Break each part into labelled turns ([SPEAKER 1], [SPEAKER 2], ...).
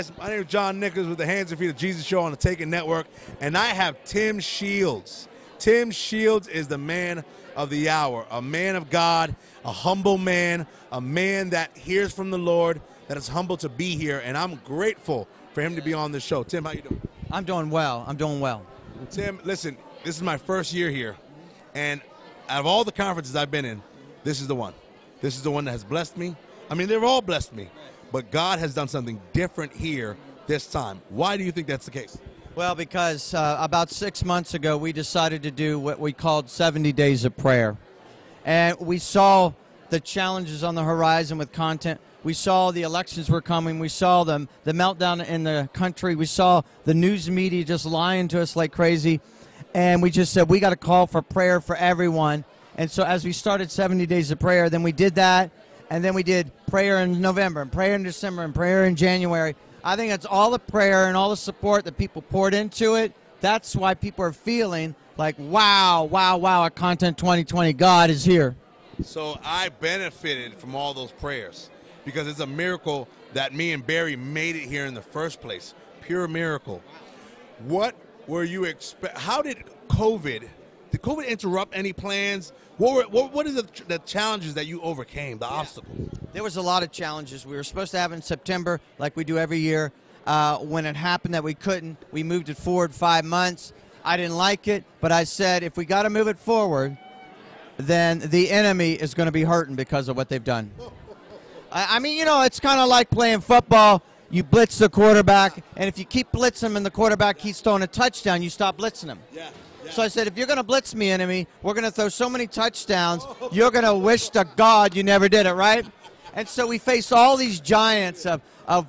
[SPEAKER 1] guys? My name is John Nichols with the Hands and Feet of Jesus show on the Taken Network, and I have Tim Shields. Tim Shields is the man of the hour, a man of God, a humble man, a man that hears from the Lord, that is humble to be here, and I'm grateful for him to be on this show. Tim, how you doing?
[SPEAKER 2] I'm doing well. I'm doing well.
[SPEAKER 1] Tim, listen, this is my first year here, and out of all the conferences I've been in, this is the one. This is the one that has blessed me. I mean, they've all blessed me, but God has done something different here this time. Why do you think that's the case?
[SPEAKER 2] Well, because uh, about six months ago, we decided to do what we called 70 Days of Prayer. And we saw the challenges on the horizon with content. We saw the elections were coming. We saw them, the meltdown in the country. We saw the news media just lying to us like crazy. And we just said, we got to call for prayer for everyone. And so as we started 70 Days of Prayer, then we did that. And then we did prayer in November, and prayer in December, and prayer in January. I think it's all the prayer and all the support that people poured into it. That's why people are feeling like, wow, wow, wow, at Content 2020, God is here.
[SPEAKER 1] So I benefited from all those prayers because it's a miracle that me and Barry made it here in the first place. Pure miracle. What were you expect? How did COVID? Did COVID interrupt any plans? What were what, what is the, the challenges that you overcame? The obstacles?
[SPEAKER 2] There was a lot of challenges. We were supposed to have in September, like we do every year. Uh, when it happened that we couldn't, we moved it forward five months. I didn't like it, but I said if we got to move it forward, then the enemy is going to be hurting because of what they've done. I, I mean, you know, it's kind of like playing football. You blitz the quarterback, and if you keep blitzing him and the quarterback keeps throwing a touchdown, you stop blitzing him.
[SPEAKER 1] Yeah.
[SPEAKER 2] So I said, if you're going to blitz me, enemy, we're going to throw so many touchdowns, you're going to wish to God you never did it, right? And so we faced all these giants of, of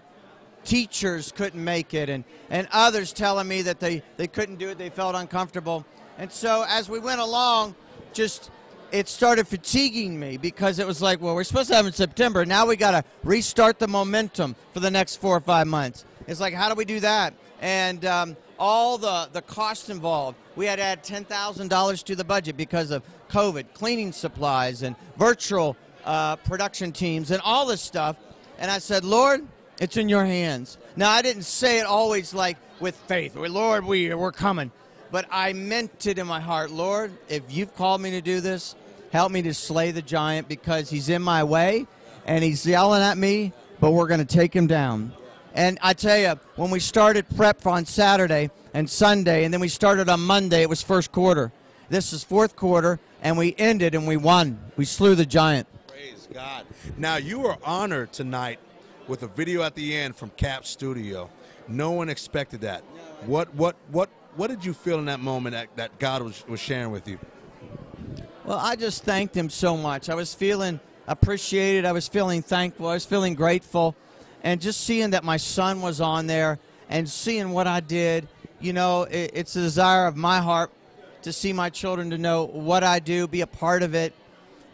[SPEAKER 2] teachers couldn't make it and, and others telling me that they, they couldn't do it, they felt uncomfortable. And so as we went along, just it started fatiguing me because it was like, well, we're supposed to have in September. Now we got to restart the momentum for the next four or five months. It's like, how do we do that? And um, all the, the costs involved. We had to add $10,000 to the budget because of COVID, cleaning supplies, and virtual uh, production teams, and all this stuff. And I said, Lord, it's in your hands. Now, I didn't say it always like with faith. Lord, we, we're coming. But I meant it in my heart. Lord, if you've called me to do this, help me to slay the giant because he's in my way and he's yelling at me, but we're going to take him down. And I tell you, when we started prep on Saturday and Sunday, and then we started on Monday, it was first quarter. This is fourth quarter, and we ended and we won. We slew the giant.
[SPEAKER 1] Praise God. Now you were honored tonight with a video at the end from Cap Studio. No one expected that. What what what what did you feel in that moment that, that God was, was sharing with you?
[SPEAKER 2] Well, I just thanked him so much. I was feeling appreciated. I was feeling thankful. I was feeling grateful. And just seeing that my son was on there and seeing what I did, you know, it, it's a desire of my heart to see my children to know what I do, be a part of it,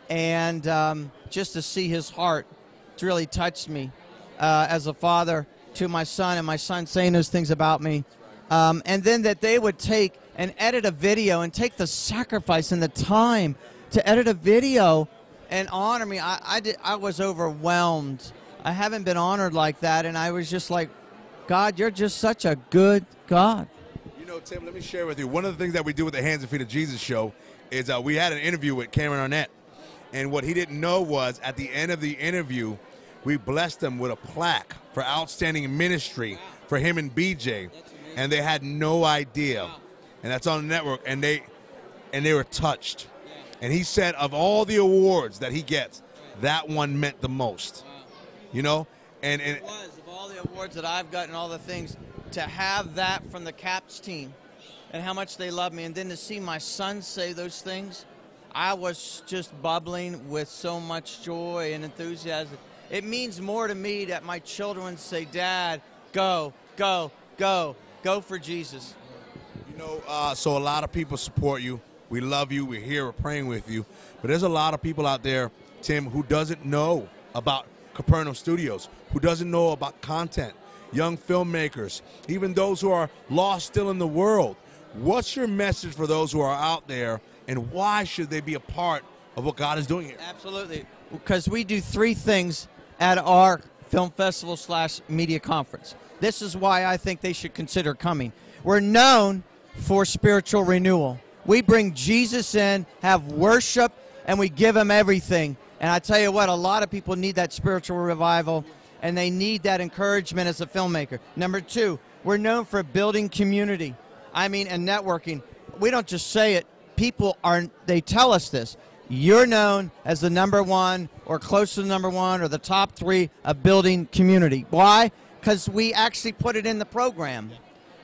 [SPEAKER 2] and um, just to see his heart. It's really touched me uh, as a father to my son, and my son saying those things about me. Um, and then that they would take and edit a video and take the sacrifice and the time to edit a video and honor me. I, I, did, I was overwhelmed. I haven't been honored like that, and I was just like, God, you're just such a good God.
[SPEAKER 1] You know, Tim, let me share with you. One of the things that we do with the Hands and Feet of Jesus show is uh, we had an interview with Cameron Arnett. And what he didn't know was at the end of the interview, we blessed him with a plaque for outstanding ministry for him and BJ. And they had no idea. And that's on the network. And they and they were touched. And he said of all the awards that he gets, that one meant the most. You know? And, and
[SPEAKER 2] it was of all the awards that I've gotten, all the things, to have that from the Caps team and how much they love me, and then to see my son say those things, I was just bubbling with so much joy and enthusiasm. It means more to me that my children say, Dad, go, go, go, go for Jesus.
[SPEAKER 1] You know, uh, so a lot of people support you. We love you. We're here. We're praying with you. But there's a lot of people out there, Tim, who doesn't know about Capernaum Studios, who doesn't know about content, young filmmakers, even those who are lost still in the world. What's your message for those who are out there, and why should they be a part of what God is doing here?
[SPEAKER 2] Absolutely, because we do three things at our film festival slash media conference. This is why I think they should consider coming. We're known for spiritual renewal. We bring Jesus in, have worship, and we give him everything. And I tell you what, a lot of people need that spiritual revival and they need that encouragement as a filmmaker. Number two, we're known for building community. I mean, and networking. We don't just say it. People are, they tell us this. You're known as the number one or close to the number one or the top three of building community. Why? Because we actually put it in the program.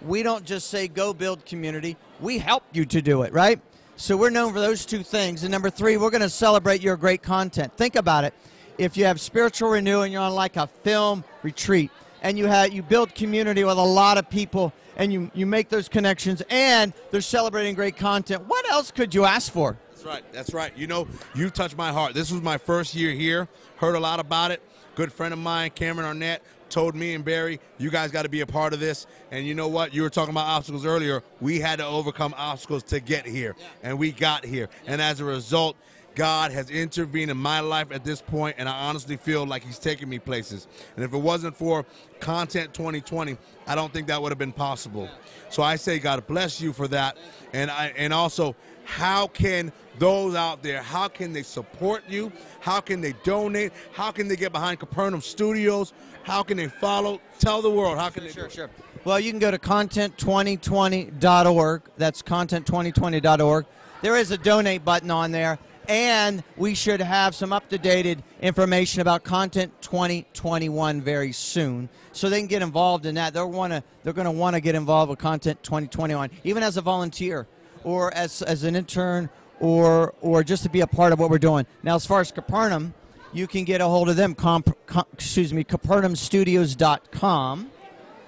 [SPEAKER 2] We don't just say go build community. We help you to do it, right? So we're known for those two things. And number three, we're going to celebrate your great content. Think about it. If you have spiritual renewal and you're on like a film retreat and you have you build community with a lot of people and you, you make those connections and they're celebrating great content, what else could you ask for?
[SPEAKER 1] That's right. That's right. You know, you touched my heart. This was my first year here. Heard a lot about it. Good friend of mine, Cameron Arnett, told me and Barry, you guys got to be a part of this. And you know what? You were talking about obstacles earlier. We had to overcome obstacles to get here, and we got here. And as a result, God has intervened in my life at this point, and I honestly feel like He's taking me places. And if it wasn't for Content 2020, I don't think that would have been possible. So I say, God bless you for that. And I and also, how can those out there, how can they support you? How can they donate? How can they get behind Capernaum Studios? How can they follow? Tell the world. How can they?
[SPEAKER 2] Sure, sure. Well, you can go to content2020.org. That's content2020.org. There is a donate button on there, and we should have some up to date information about Content 2021 very soon, so they can get involved in that. They'll want to. They're going to want to get involved with Content 2021, even as a volunteer, or as as an intern, or or just to be a part of what we're doing. Now, as far as Capernaum, you can get a hold of them. Comp, com, excuse me, CapernaumStudios.com.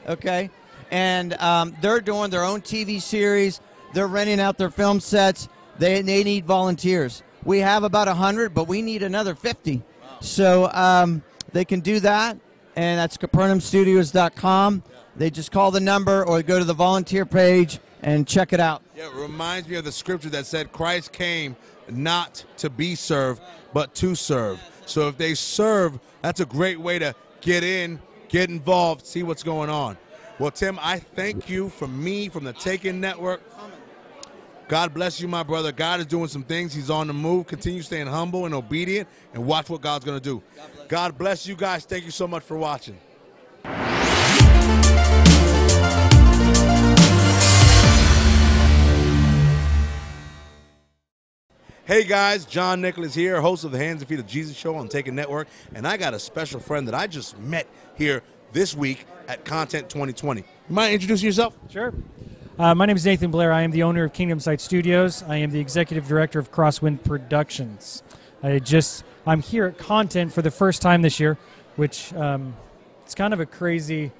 [SPEAKER 2] Okay, and um, they're doing their own TV series. They're renting out their film sets. They they need volunteers. We have about hundred, but we need another fifty. So um, they can do that, and that's CapernaumStudios.com. They just call the number or go to the volunteer page and check it out.
[SPEAKER 1] Yeah, it reminds me of the scripture that said Christ came not to be served, but to serve. So if they serve, that's a great way to get in, get involved, see what's going on. Well, Tim, I thank you from me, from the Taken Network. God bless you, my brother. God is doing some things. He's on the move. Continue staying humble and obedient and watch what God's going to do. God bless. God bless you guys. Thank you so much for watching. Hey guys, John Nicholas here, host of the Hands and Feet of Jesus show on Taken Network, and I got a special friend that I just met here this week at Content 2020. You mind introducing yourself?
[SPEAKER 3] Sure. Uh, my name is Nathan Blair. I am the owner of Kingdom Sight Studios. I am the executive director of Crosswind Productions. I just I'm here at Content for the first time this year, which um, it's kind of a crazy,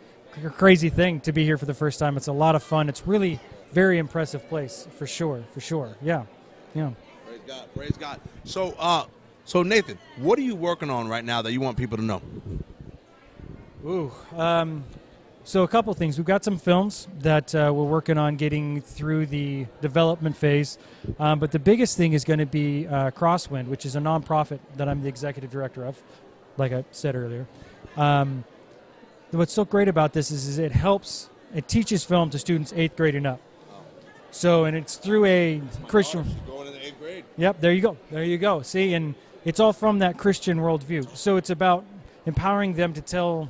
[SPEAKER 3] crazy thing to be here for the first time. It's a lot of fun. It's really very impressive place for sure, for sure. Yeah, yeah.
[SPEAKER 1] God. Praise God. So, uh, so Nathan, what are you working on right now that you want people to know?
[SPEAKER 3] Ooh, um, so a couple things. We've got some films that uh, we're working on getting through the development phase, um, but the biggest thing is going to be uh, Crosswind, which is a nonprofit that I'm the executive director of, like I said earlier. Um, what's so great about this is, is it helps, it teaches film to students eighth grade and up. So, and it's through a Christian.
[SPEAKER 1] Going in the eighth grade.
[SPEAKER 3] Yep, there you go. There you go. See, and it's all from that Christian worldview. So it's about empowering them to tell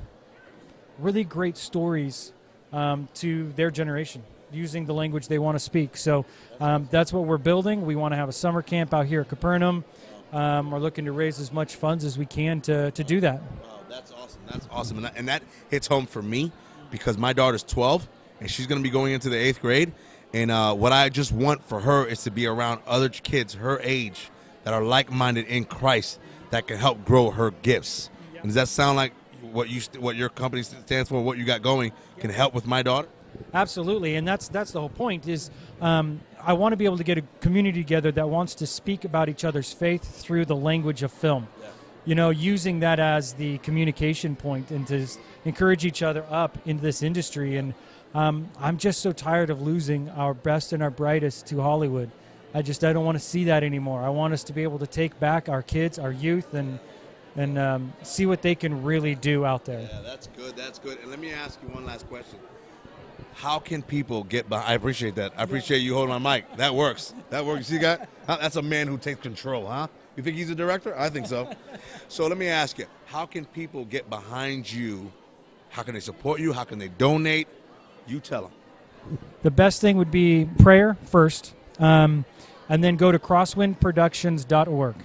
[SPEAKER 3] really great stories um, to their generation using the language they want to speak. So um, that's what we're building. We want to have a summer camp out here at Capernaum. Um, we're looking to raise as much funds as we can to, to do that.
[SPEAKER 1] Wow, that's awesome. That's awesome. And that, and that hits home for me because my daughter's 12 and she's going to be going into the eighth grade. And uh, what I just want for her is to be around other kids her age that are like-minded in Christ that can help grow her gifts. And does that sound like what you what your company stands for, what you got going, can help with my daughter?
[SPEAKER 3] Absolutely, and that's that's the whole point. Is um, I want to be able to get a community together that wants to speak about each other's faith through the language of film. Yeah. You know, using that as the communication point and to encourage each other up into this industry and um, I'm just so tired of losing our best and our brightest to Hollywood. I just I don't want to see that anymore. I want us to be able to take back our kids, our youth, and and um, see what they can really do out there.
[SPEAKER 1] Yeah, that's good. That's good. And let me ask you one last question. How can people get behind? I appreciate that. I appreciate you holding my mic. That works. That works. You see, guy? That's a man who takes control, huh? You think he's a director? I think so. so let me ask you: How can people get behind you? How can they support you? How can they donate? You tell them.
[SPEAKER 3] The best thing would be prayer first, um, and then go to crosswindproductions.org.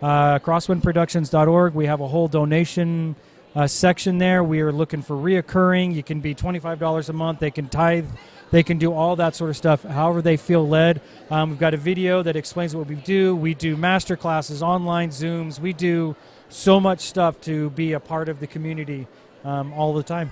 [SPEAKER 3] Uh, crosswindproductions.org. We have a whole donation uh, section there. We are looking for reoccurring. You can be $25 a month. They can tithe. They can do all that sort of stuff, however they feel led. Um, we've got a video that explains what we do. We do master classes, online Zooms. We do so much stuff to be a part of the community um, all the time.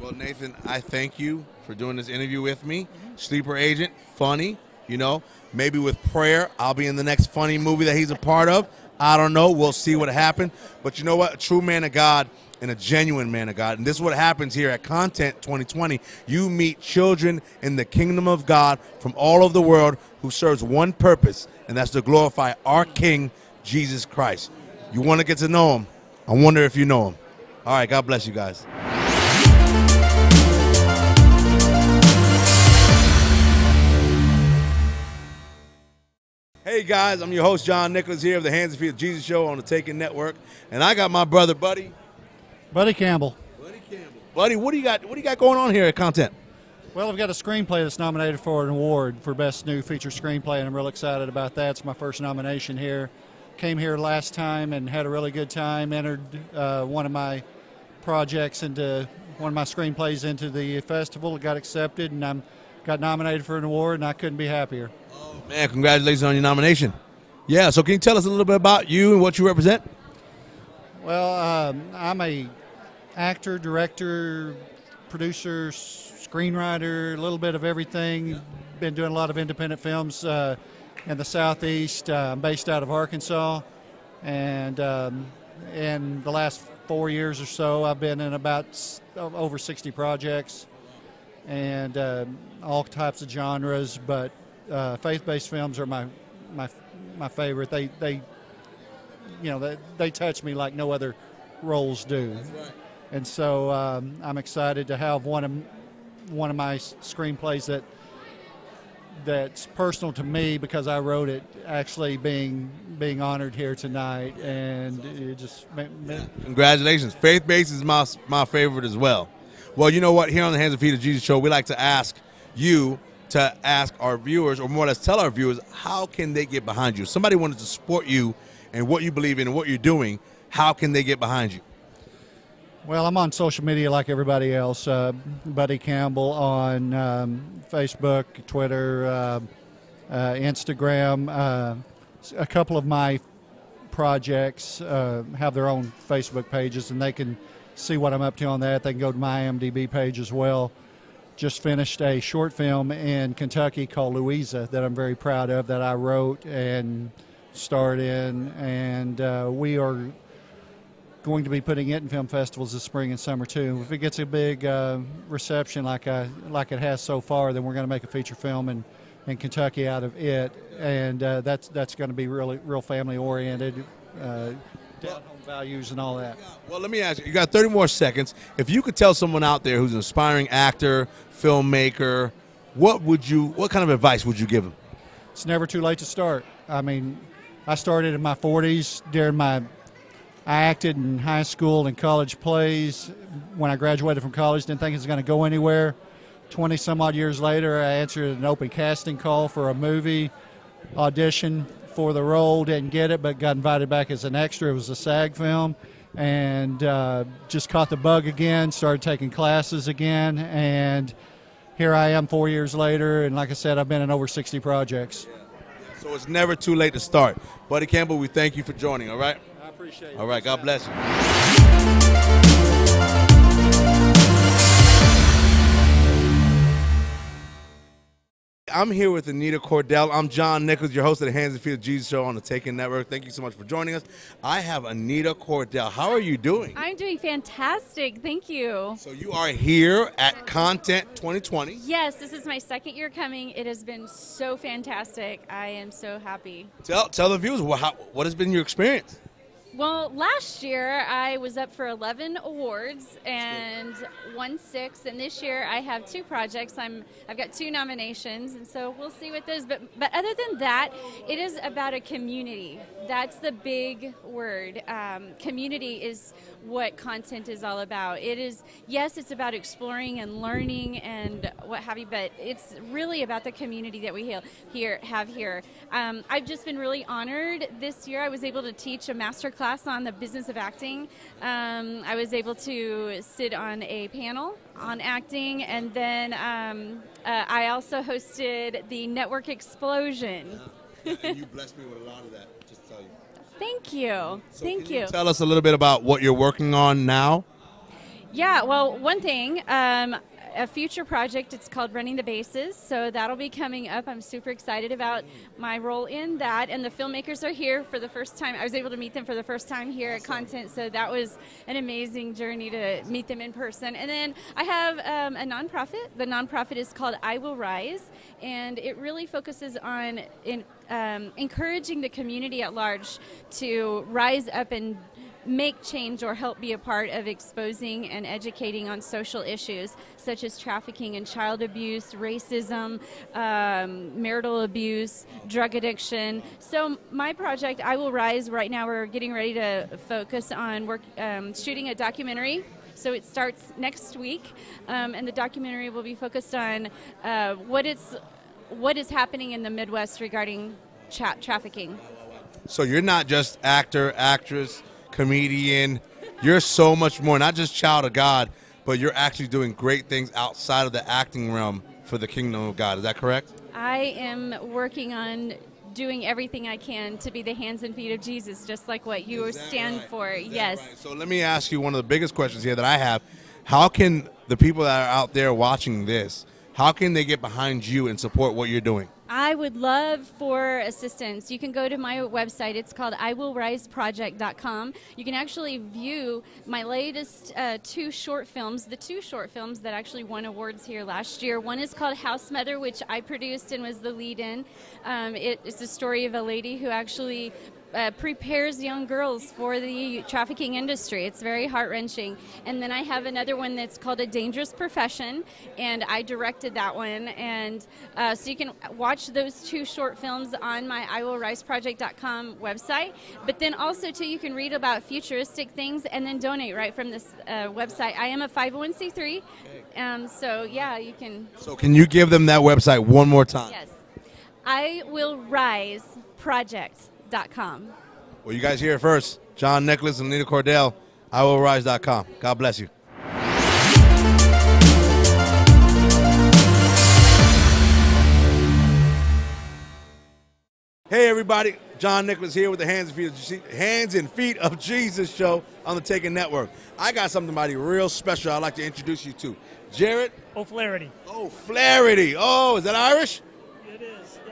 [SPEAKER 1] Well, Nathan, I thank you for doing this interview with me. Sleeper Agent, funny, you know. Maybe with prayer, I'll be in the next funny movie that he's a part of. I don't know. We'll see what happens. But you know what? A true man of God and a genuine man of God. And this is what happens here at Content 2020. You meet children in the kingdom of God from all over the world who serves one purpose, and that's to glorify our King, Jesus Christ. You want to get to know him. I wonder if you know him. All right, God bless you guys. Hey guys, I'm your host John Nicholas here of the Hands and Feet of Jesus show on the Taken Network, and I got my brother Buddy.
[SPEAKER 4] Buddy Campbell.
[SPEAKER 1] Buddy Campbell. Buddy, what do you got? What do you got going on here at Content?
[SPEAKER 4] Well, I've got a screenplay that's nominated for an award for best new feature screenplay, and I'm real excited about that. It's my first nomination here. Came here last time and had a really good time. Entered uh, one of my projects into one of my screenplays into the festival. It got accepted, and I'm got nominated for an award, and I couldn't be happier.
[SPEAKER 1] Man, congratulations on your nomination. Yeah, so can you tell us a little bit about you and what you represent?
[SPEAKER 4] Well, um, I'm a actor, director, producer, screenwriter, a little bit of everything. Been doing a lot of independent films uh, in the southeast. Uh, I'm based out of Arkansas, and um, in the last four years or so, I've been in about over 60 projects and uh, all types of genres. But uh, faith-based films are my my my favorite. They they you know they, they touch me like no other roles do. And so um, I'm excited to have one of one of my screenplays that that's personal to me because I wrote it actually being being honored here tonight, and it just
[SPEAKER 1] Congratulations. Faith based is my my favorite as well. Well, you know what? Here on the Hands and Feet of Jesus show, we like to ask you to ask our viewers, or more or less tell our viewers, how can they get behind you? Somebody wanted to support you and what you believe in and what you're doing, how can they get behind you?
[SPEAKER 4] Well, I'm on social media like everybody else. Uh, Buddy Campbell on um, Facebook, Twitter, uh, uh, Instagram. Uh, a couple of my projects uh, have their own Facebook pages, and they can see what I'm up to on that. They can go to my IMDb page as well. Just finished a short film in Kentucky called Louisa that I'm very proud of that I wrote and starred in, and uh, we are going to be putting it in film festivals this spring and summer too. If it gets a big uh, reception like I, like it has so far, then we're going to make a feature film in, in Kentucky out of it, and uh, that's that's going to be really real family oriented, uh, down home values and all that.
[SPEAKER 1] Well, let me ask you. You got 30 more seconds. If you could tell someone out there who's an aspiring actor, filmmaker, what would you? What kind of advice would you give them?
[SPEAKER 4] It's never too late to start. I mean, I started in my 40s during my I acted in high school and college plays. When I graduated from college, didn't think it was going to go anywhere. 20 some odd years later, I answered an open casting call for a movie audition for the role. Didn't get it, but got invited back as an extra. It was a SAG film. And uh, just caught the bug again, started taking classes again. And here I am four years later. And like I said, I've been in over 60 projects.
[SPEAKER 1] So it's never too late to start. Buddy Campbell, we thank you for joining. All right.
[SPEAKER 4] I appreciate it.
[SPEAKER 1] All right. God bless you. I'm here with Anita Cordell. I'm John Nichols, your host of the Hands and Feet of Jesus show on the Taken Network. Thank you so much for joining us. I have Anita Cordell. How are you doing?
[SPEAKER 5] I'm doing fantastic. Thank you.
[SPEAKER 1] So you are here at Content 2020.
[SPEAKER 5] Yes, this is my second year coming. It has been so fantastic. I am so happy.
[SPEAKER 1] Tell tell the viewers what, how, what has been your experience.
[SPEAKER 5] Well, last year I was up for 11 awards and won six, and this year I have two projects. I'm I've got two nominations, and so we'll see what those. But but other than that, it is about a community. That's the big word. Um, community is what content is all about. It is yes, it's about exploring and learning and what have you, but it's really about the community that we here have here. Um, I've just been really honored this year. I was able to teach a master class on the business of acting. Um, I was able to sit on a panel on acting, and then um, uh, I also hosted the Network Explosion.
[SPEAKER 1] and you blessed me with a lot of that. Just to tell you.
[SPEAKER 5] Thank you. Thank
[SPEAKER 1] Can
[SPEAKER 5] you.
[SPEAKER 1] Tell us a little bit about what you're working on now.
[SPEAKER 5] Yeah, well, one thing, um, a future project, it's called Running the Bases. So that'll be coming up. I'm super excited about my role in that. And the filmmakers are here for the first time. I was able to meet them for the first time here at Content. So that was an amazing journey to meet them in person. And then I have um, a nonprofit. The nonprofit is called I Will Rise. And it really focuses on in, um, encouraging the community at large to rise up and make change or help be a part of exposing and educating on social issues such as trafficking and child abuse, racism, um, marital abuse, drug addiction. So, my project, I Will Rise, right now we're getting ready to focus on work, um, shooting a documentary. So it starts next week, um, and the documentary will be focused on uh, what it's what is happening in the Midwest regarding cha- trafficking.
[SPEAKER 1] So you're not just actor, actress, comedian. You're so much more. Not just child of God, but you're actually doing great things outside of the acting realm for the kingdom of God. Is that correct?
[SPEAKER 5] I am working on doing everything I can to be the hands and feet of Jesus, just like what you stand
[SPEAKER 1] right?
[SPEAKER 5] for. Yes.
[SPEAKER 1] right? So let me ask you one of the biggest questions here that I have. How can the people that are out there watching this, how can they get behind you and support what you're doing?
[SPEAKER 5] I would love for assistance. You can go to my website. It's called IWillRiseProject.com. You can actually view my latest uh, two short films, the two short films that actually won awards here last year. One is called House Mother, which I produced and was the lead in. Um, it is the story of a lady who actually uh, prepares young girls for the trafficking industry. It's very heart wrenching. And then I have another one that's called A Dangerous Profession, and I directed that one. And uh, so you can watch those two short films on my IWillRiseProject.com website. But then also, too, you can read about futuristic things and then donate right from this uh, website. I am a 501c3, um, so yeah, you can.
[SPEAKER 1] So can you give them that website one more time?
[SPEAKER 5] Yes. I will rise project.com.
[SPEAKER 1] Well, you guys hear it first. John Nicholas and Nina Cordell, IWillRise.com. God bless you. Hey, everybody. John Nicholas here with the Hands and Feet of, Je- Hands and Feet of Jesus show on the Taken Network. I got something somebody real special I'd like to introduce you to. Jared
[SPEAKER 6] O'Flaherty.
[SPEAKER 1] O'Flaherty. Oh, is that Irish?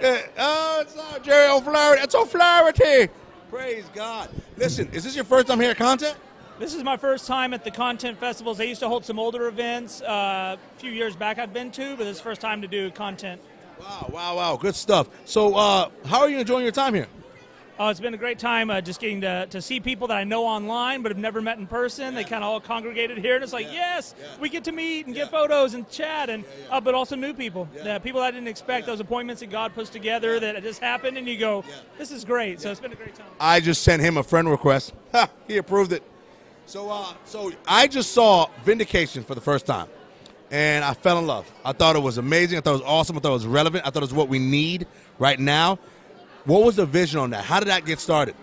[SPEAKER 1] Yeah. Oh, it's not Jerry O'Flaherty. It's O'Flaherty. Praise God. Listen, is this your first time here at Content?
[SPEAKER 6] This is my first time at the content festivals. I used to hold some older events uh, a few years back I've been to, but this is the first time to do content.
[SPEAKER 1] Wow, wow, wow. Good stuff. So, uh, how are you enjoying your time here?
[SPEAKER 6] Uh, it's been a great time uh, just getting to, to see people that I know online but have never met in person. They kind of all congregated here, and it's like, yes, we get to meet and get photos and chat, and uh, but also new people, yeah. people I didn't expect. Those appointments that God puts together that just happened, and you go, this is great. So it's been a great time.
[SPEAKER 1] I just sent him a friend request. Ha, he approved it. So, uh, so I just saw Vindication for the first time, and I fell in love. I thought it was amazing. I thought it was awesome. I thought it was relevant. I thought it was what we need right now. What was the vision on that? How did that get started?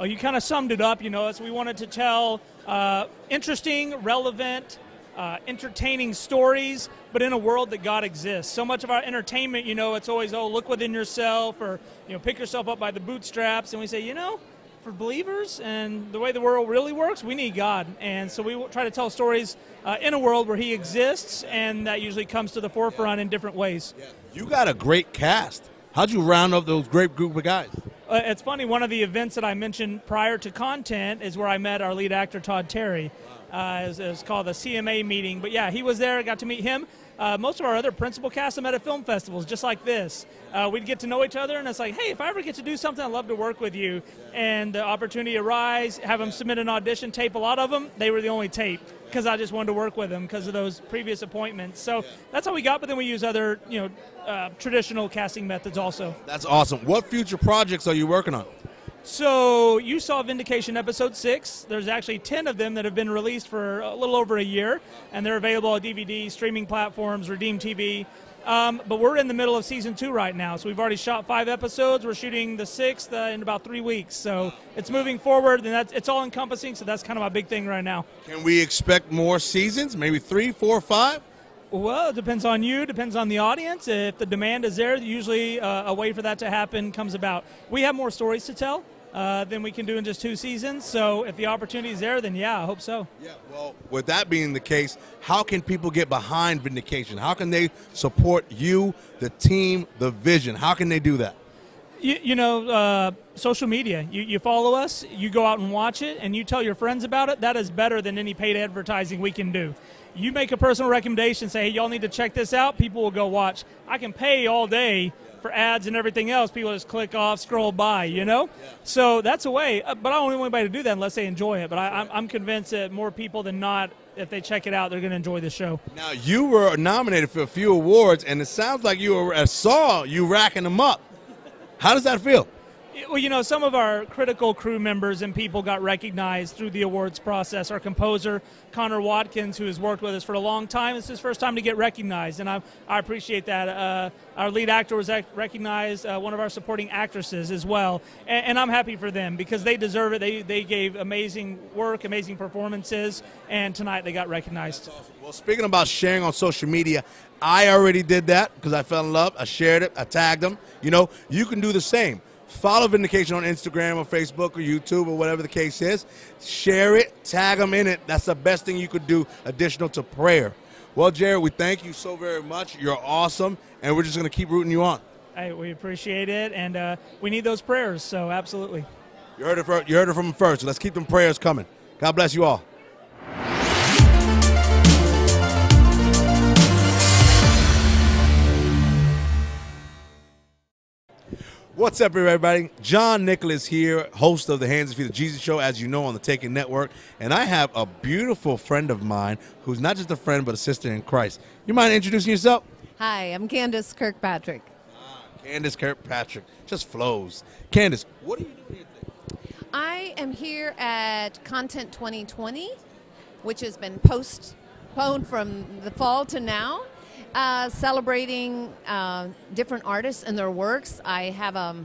[SPEAKER 6] Oh, you kind of summed it up. You know, as we wanted to tell uh, interesting, relevant, uh, entertaining stories, but in a world that God exists. So much of our entertainment, you know, it's always oh, look within yourself, or you know, pick yourself up by the bootstraps, and we say, you know. For believers and the way the world really works, we need God. And so we try to tell stories uh, in a world where He exists, and that usually comes to the forefront in different ways.
[SPEAKER 1] You got a great cast. How'd you round up those great group of guys?
[SPEAKER 6] Uh, it's funny. One of the events that I mentioned prior to content is where I met our lead actor Todd Terry. Uh, it's, it's called the CMA meeting. But yeah, he was there. Got to meet him. Uh, most of our other principal cast met at film festivals, just like this. Uh, we'd get to know each other, and it's like, hey, if I ever get to do something, I'd love to work with you. And the opportunity arise, have them submit an audition tape. A lot of them, they were the only tape because I just wanted to work with them because of those previous appointments. So that's how we got. But then we use other, you know, uh, traditional casting methods also.
[SPEAKER 1] That's awesome. What future projects are you working on?
[SPEAKER 6] So you saw Vindication episode six. There's actually ten of them that have been released for a little over a year, and they're available on DVD, streaming platforms, Redeem TV. Um, but we're in the middle of season two right now, so we've already shot five episodes. We're shooting the sixth uh, in about three weeks, so it's moving forward, and that's it's all encompassing. So that's kind of my big thing right now.
[SPEAKER 1] Can we expect more seasons? Maybe three, four, five?
[SPEAKER 6] Well, it depends on you, depends on the audience. If the demand is there, usually uh, a way for that to happen comes about. We have more stories to tell uh, than we can do in just two seasons. So if the opportunity is there, then yeah, I hope so.
[SPEAKER 1] Yeah, well, with that being the case, how can people get behind Vindication? How can they support you, the team, the vision? How can they do that?
[SPEAKER 6] You, you know, uh, social media. You, you follow us, you go out and watch it, and you tell your friends about it. That is better than any paid advertising we can do. You make a personal recommendation, say, hey, y'all need to check this out, people will go watch. I can pay all day for ads and everything else. People just click off, scroll by, you know? So that's a way. Uh, But I don't want anybody to do that unless they enjoy it. But I, I'm, I'm convinced that more people than not, if they check it out, they're going to enjoy the show.
[SPEAKER 1] Now, you were nominated for a few awards, and it sounds like you were, I saw you racking them up. How does that feel?
[SPEAKER 6] Well, you know, some of our critical crew members and people got recognized through the awards process. Our composer, Connor Watkins, who has worked with us for a long time, it's his first time to get recognized, and I, I appreciate that. Uh, our lead actor was recognized, uh, one of our supporting actresses as well, and, and I'm happy for them because they deserve it. They, they gave amazing work, amazing performances, and tonight they got recognized.
[SPEAKER 1] Well, speaking about sharing on social media, I already did that because I fell in love. I shared it. I tagged them. You know, you can do the same. Follow Vindication on Instagram or Facebook or YouTube or whatever the case is. Share it. Tag them in it. That's the best thing you could do additional to prayer. Well, Jared, we thank you so very much. You're awesome, and we're just going to keep rooting you on.
[SPEAKER 6] Hey, we appreciate it, and uh, we need those prayers, so absolutely.
[SPEAKER 1] You heard it. From, you heard it from first. Let's keep them prayers coming. God bless you all. What's up, everybody? John Nicholas here, host of the Hands and Feet of Jesus show, as you know, on the Taken Network. And I have a beautiful friend of mine who's not just a friend, but a sister in Christ. You mind introducing yourself?
[SPEAKER 7] Hi, I'm Candace Kirkpatrick.
[SPEAKER 1] Ah, Candace Kirkpatrick. Just flows. Candace, what are you doing here today?
[SPEAKER 7] I am here at Content 2020, which has been postponed from the fall to now, uh, celebrating uh, different artists and their works. I have a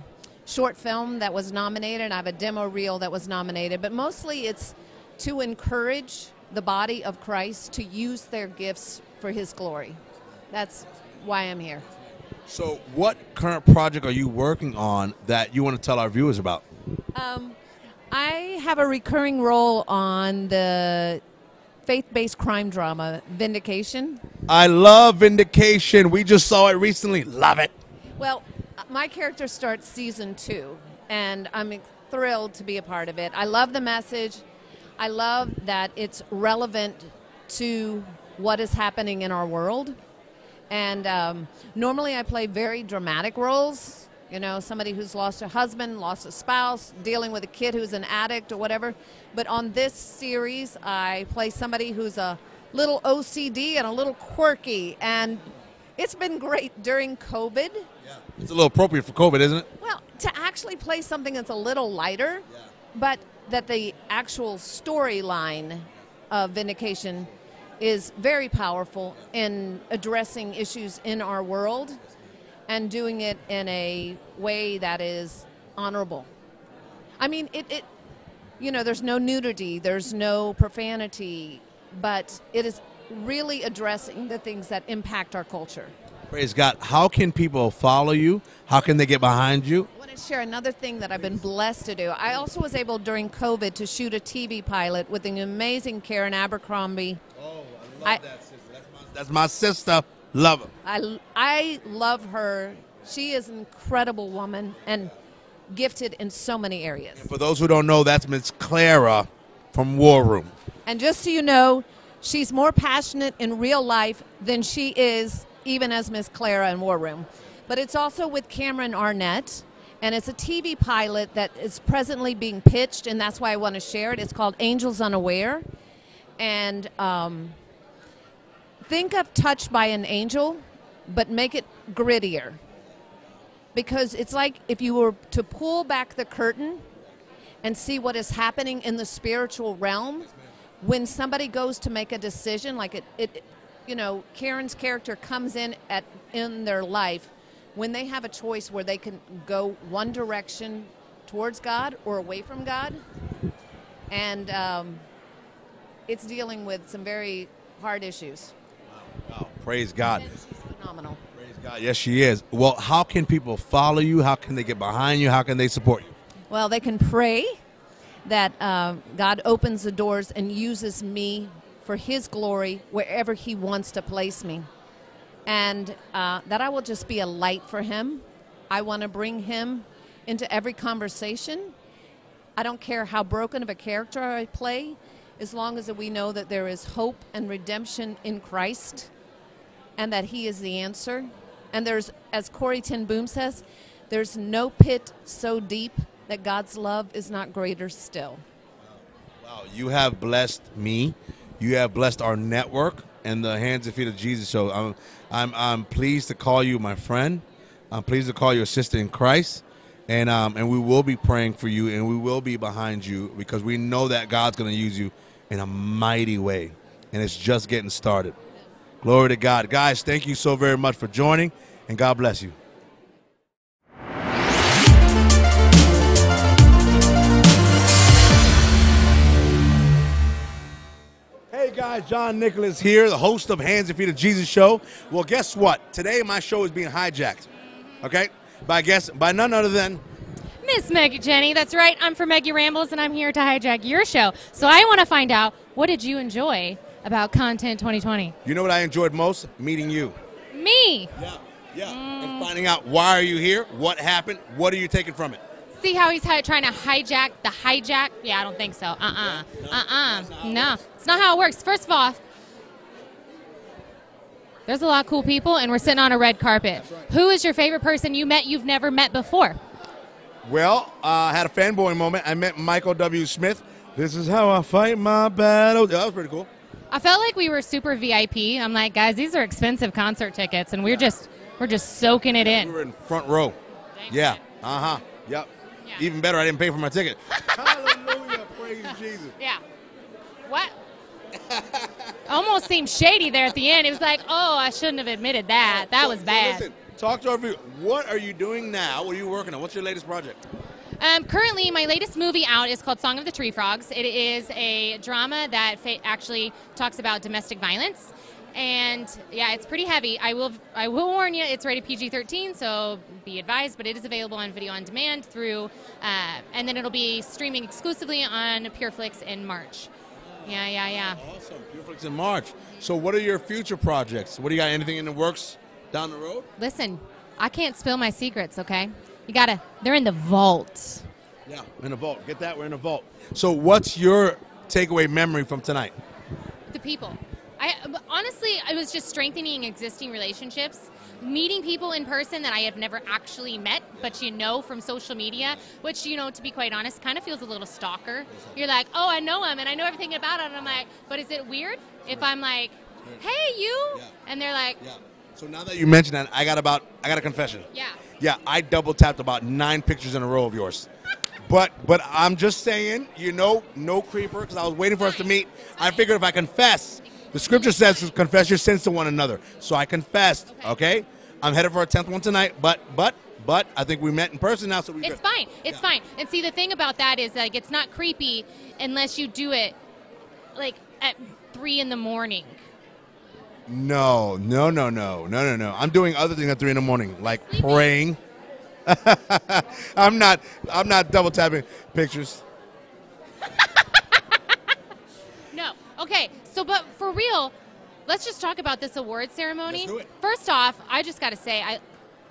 [SPEAKER 7] short film that was nominated, and I have a demo reel that was nominated, but mostly it's to encourage the body of Christ to use their gifts for His glory. That's why I'm here.
[SPEAKER 1] So, what current project are you working on that you want to tell our viewers about?
[SPEAKER 7] Um, I have a recurring role on the faith-based crime drama Vindication.
[SPEAKER 1] I love Vindication. We just saw it recently. Love it.
[SPEAKER 7] Well, my character starts season two, and I'm thrilled to be a part of it. I love the message. I love that it's relevant to what is happening in our world. And um, normally I play very dramatic roles. You know, somebody who's lost a husband, lost a spouse, dealing with a kid who's an addict or whatever. But on this series, I play somebody who's a little OCD and a little quirky. And it's been great during COVID. Yeah.
[SPEAKER 1] It's a little appropriate for COVID, isn't it?
[SPEAKER 7] Well, to actually play something that's a little lighter, but that the actual storyline of Vindication is very powerful in addressing issues in our world and doing it in a way that is honorable. I mean, it, it you know, there's no nudity, there's no profanity, but it is really addressing the things that impact our culture.
[SPEAKER 1] Praise God. How can people follow you? How can they get behind you?
[SPEAKER 7] I want to share another thing that I've been blessed to do. I also was able during COVID to shoot a TV pilot with an amazing Karen Abercrombie.
[SPEAKER 1] Oh,
[SPEAKER 7] I- love
[SPEAKER 1] that sister. That's my, that's my sister. Love her.
[SPEAKER 7] I, I love her. She is an incredible woman and gifted in so many areas.
[SPEAKER 1] For those who don't know, that's Miss Clara from War Room.
[SPEAKER 7] And just so you know, she's more passionate in real life than she is even as Miss Clara in War Room. But it's also with Cameron Arnett, and it's a TV pilot that is presently being pitched, and that's why I want to share it. It's called Angels Unaware, and um, think of Touched by an Angel, but make it grittier. Because it's like if you were to pull back the curtain and see what is happening in the spiritual realm when somebody goes to make a decision like it, it you know karen's character comes in at in their life when they have a choice where they can go one direction towards god or away from god and um, it's dealing with some very hard issues
[SPEAKER 1] Wow, praise God.
[SPEAKER 7] she's phenomenal
[SPEAKER 1] Praise God. Yes, she is. Well, how can people follow you? How can they get behind you? How can they support you?
[SPEAKER 7] Well, they can pray that uh, God opens the doors and uses me for His glory wherever He wants to place me. And uh, that I will just be a light for Him. I want to bring Him into every conversation. I don't care how broken of a character I play, as long as we know that there is hope and redemption in Christ and that He is the answer. And there's, as Corrie ten Boom says, there's no pit so deep that God's love is not greater still.
[SPEAKER 1] Wow, you have blessed me. You have blessed our network and the Hands and Feet of Jesus So I'm, I'm, I'm pleased to call you my friend. I'm pleased to call you a sister in Christ. And, um, and we will be praying for you and we will be behind you because we know that God's going to use you in a mighty way. And it's just getting started. Glory to God. Guys, thank you so very much for joining and God bless you. Hey guys, John Nicholas here, the host of Hands and Feet of Jesus show. Well, guess what? Today my show is being hijacked. Okay? By guess by none other than
[SPEAKER 8] Miss Maggie Jenny, that's right. I'm from Maggie Rambles, and I'm here to hijack your show. So I want to find out what did you enjoy about Content 2020?
[SPEAKER 1] you know what I enjoyed most? Meeting you.
[SPEAKER 8] Me.
[SPEAKER 1] Yeah. Yeah. And finding out why are you here? What happened? What are you taking from it?
[SPEAKER 8] See how he's hi- trying to hijack the hijack? Yeah, I don't think so. Uh uh-uh. uh. Uh No, it's not how it works. First of all, there's a lot of cool people, and we're sitting on a red carpet. Who is your favorite person you met you've never met before?
[SPEAKER 1] Well, uh, I had a fanboy moment. I met Michael W. Smith. This is how I fight my battles. Yeah, that was pretty cool.
[SPEAKER 8] I felt like we were super VIP. I'm like, guys, these are expensive concert tickets, and we're just we're just soaking it in.
[SPEAKER 1] We were in front row. Yeah. Uh huh. Yep. Even better, I didn't pay for my ticket. Hallelujah. Praise Jesus.
[SPEAKER 8] Yeah. What? Almost seemed shady there at the end. It was like, oh, I shouldn't have admitted that. That
[SPEAKER 1] So-
[SPEAKER 8] was
[SPEAKER 1] so
[SPEAKER 8] bad.
[SPEAKER 1] listen, talk to our view. What are you doing now? What are you working on? What's your latest project?
[SPEAKER 8] Um, currently, my latest movie out is called Song of the Tree Frogs. It is a drama that fa- actually talks about domestic violence, and yeah, it's pretty heavy. I will I will warn you, it's rated PG-13, so be advised. But it is available on video on demand through, uh, and then it'll be streaming exclusively on PureFlix in March. Yeah, yeah, yeah.
[SPEAKER 1] Awesome. Pureflix in March. So, what are your future projects? What do you got? Anything in the works down the road?
[SPEAKER 8] Listen, I can't spill my secrets, okay? You gotta. They're in the vault.
[SPEAKER 1] Yeah, in the vault. Get that. We're in the vault. So, what's your takeaway memory from tonight?
[SPEAKER 8] The people. I honestly, I was just strengthening existing relationships, meeting people in person that I have never actually met, but you know from social media. Which you know, to be quite honest, kind of feels a little stalker. You're like, oh, I know him and I know everything about him. And I'm like, but is it weird if I'm like, hey, you? And they're like,
[SPEAKER 1] Yeah. So now that you mentioned that, I got about I got a confession.
[SPEAKER 8] yeah.
[SPEAKER 1] Yeah, I double tapped about nine pictures in a row of yours. But but I'm just saying, you know, no creeper because I was waiting for us to meet. I figured if I confess, the scripture says to confess your sins to one another. So I confessed. Okay, I'm headed for a tenth one tonight. But but but I think we met in person now, so we
[SPEAKER 8] It's fine. It's fine. And see, the thing about that is like it's not creepy unless you do it like at three in the morning.
[SPEAKER 1] No, no, no, no, no, no, no. I'm doing other things at three in the morning, like
[SPEAKER 8] Sleeping.
[SPEAKER 1] praying. I'm not. I'm not double tapping pictures.
[SPEAKER 8] No. Okay. So, but for real, let's just talk about this award ceremony.
[SPEAKER 1] Let's do it.
[SPEAKER 8] First off, I just got to say, I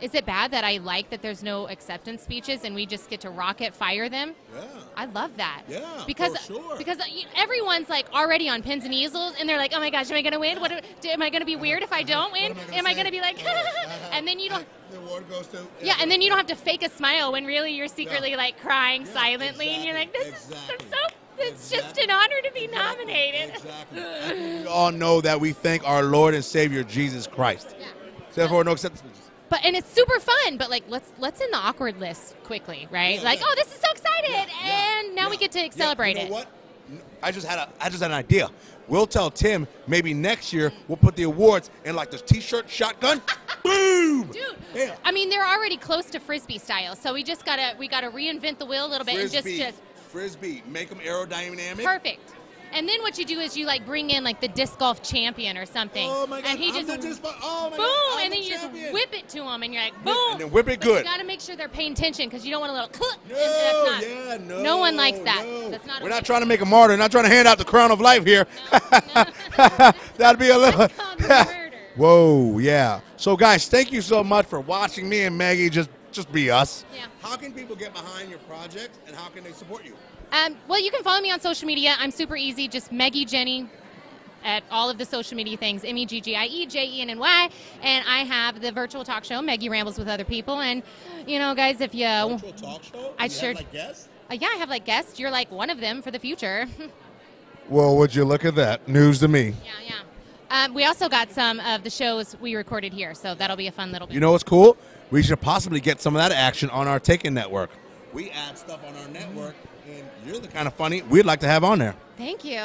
[SPEAKER 8] Is it bad that I like that there's no acceptance speeches and we just get to rocket fire them?
[SPEAKER 1] Yeah.
[SPEAKER 8] I love that.
[SPEAKER 1] Yeah,
[SPEAKER 8] because
[SPEAKER 1] sure.
[SPEAKER 8] because everyone's like already on pins and easels, and they're like, "Oh my gosh, am I gonna win? What do- am I gonna be weird if I uh-huh. don't win?
[SPEAKER 1] am I gonna
[SPEAKER 8] Am I gonna be like?" Uh-huh. and then you don't.
[SPEAKER 1] The award goes to.
[SPEAKER 8] Yeah, and then you don't have to fake a smile when really you're secretly like crying silently, and you're like, "This
[SPEAKER 1] exactly.
[SPEAKER 8] is so. It's just an honor to be nominated."
[SPEAKER 1] Exactly. we all know that we thank our Lord and Savior Jesus Christ.
[SPEAKER 8] Yeah.
[SPEAKER 1] So therefore, no acceptance.
[SPEAKER 8] But and it's super fun. But like, let's let's in the awkward list quickly, right?
[SPEAKER 1] Yeah,
[SPEAKER 8] like,
[SPEAKER 1] yeah.
[SPEAKER 8] oh, this is so excited,
[SPEAKER 1] Yeah,
[SPEAKER 8] and now we get to celebrate
[SPEAKER 1] you know
[SPEAKER 8] it.
[SPEAKER 1] What? I just had a I just had an idea. We'll tell Tim maybe next year we'll put the awards in like this T-shirt shotgun. Boom!
[SPEAKER 8] Dude,
[SPEAKER 1] Yeah.
[SPEAKER 8] I mean they're already close to frisbee style, so we just gotta we gotta reinvent the wheel a little bit and
[SPEAKER 1] Frisbee,
[SPEAKER 8] just just
[SPEAKER 1] frisbee, make them aerodynamic.
[SPEAKER 8] perfect. And then what you do is you like bring in like the disc golf champion or something,
[SPEAKER 1] Oh my God!
[SPEAKER 8] and he
[SPEAKER 1] I'm
[SPEAKER 8] just
[SPEAKER 1] disc- oh
[SPEAKER 8] boom,
[SPEAKER 1] God,
[SPEAKER 8] and then
[SPEAKER 1] the
[SPEAKER 8] you just whip it to him, and you're like boom,
[SPEAKER 1] and then whip it
[SPEAKER 8] But
[SPEAKER 1] good.
[SPEAKER 8] You gotta make sure they're paying attention because you don't want a little. click, and
[SPEAKER 1] No,
[SPEAKER 8] that's not,
[SPEAKER 1] yeah, no.
[SPEAKER 8] no one likes that.
[SPEAKER 1] no.
[SPEAKER 8] That's not.
[SPEAKER 1] We're not trying to make a martyr. Not trying to hand out the crown of life here. That'd be a little.
[SPEAKER 8] That's called murder.
[SPEAKER 1] Whoa, yeah. So guys, thank you so much for watching me and Maggie just just be us.
[SPEAKER 8] Yeah.
[SPEAKER 1] How can people get behind your project and how can they support you?
[SPEAKER 8] Um, well, you can follow me on social media. I'm super easy, just Meggie Jenny at all of the social media things M E G G I E J E N N Y. And I have the virtual talk show, Meggie Rambles with Other People. And, you know, guys, if you.
[SPEAKER 1] Virtual talk show?
[SPEAKER 8] I
[SPEAKER 1] You
[SPEAKER 8] sure-
[SPEAKER 1] have, like guests?
[SPEAKER 8] Uh, yeah, I have like guests. You're like one of them for the future.
[SPEAKER 1] Well, would you look at that? News to me.
[SPEAKER 8] yeah, yeah. Um, we also got some of the shows we recorded here, so that'll be a fun little bit.
[SPEAKER 1] You know what's cool? We should possibly get some of that action on our Taken network. We add stuff on our network, and you're the kind of funny we'd like to have on there.
[SPEAKER 8] Thank you.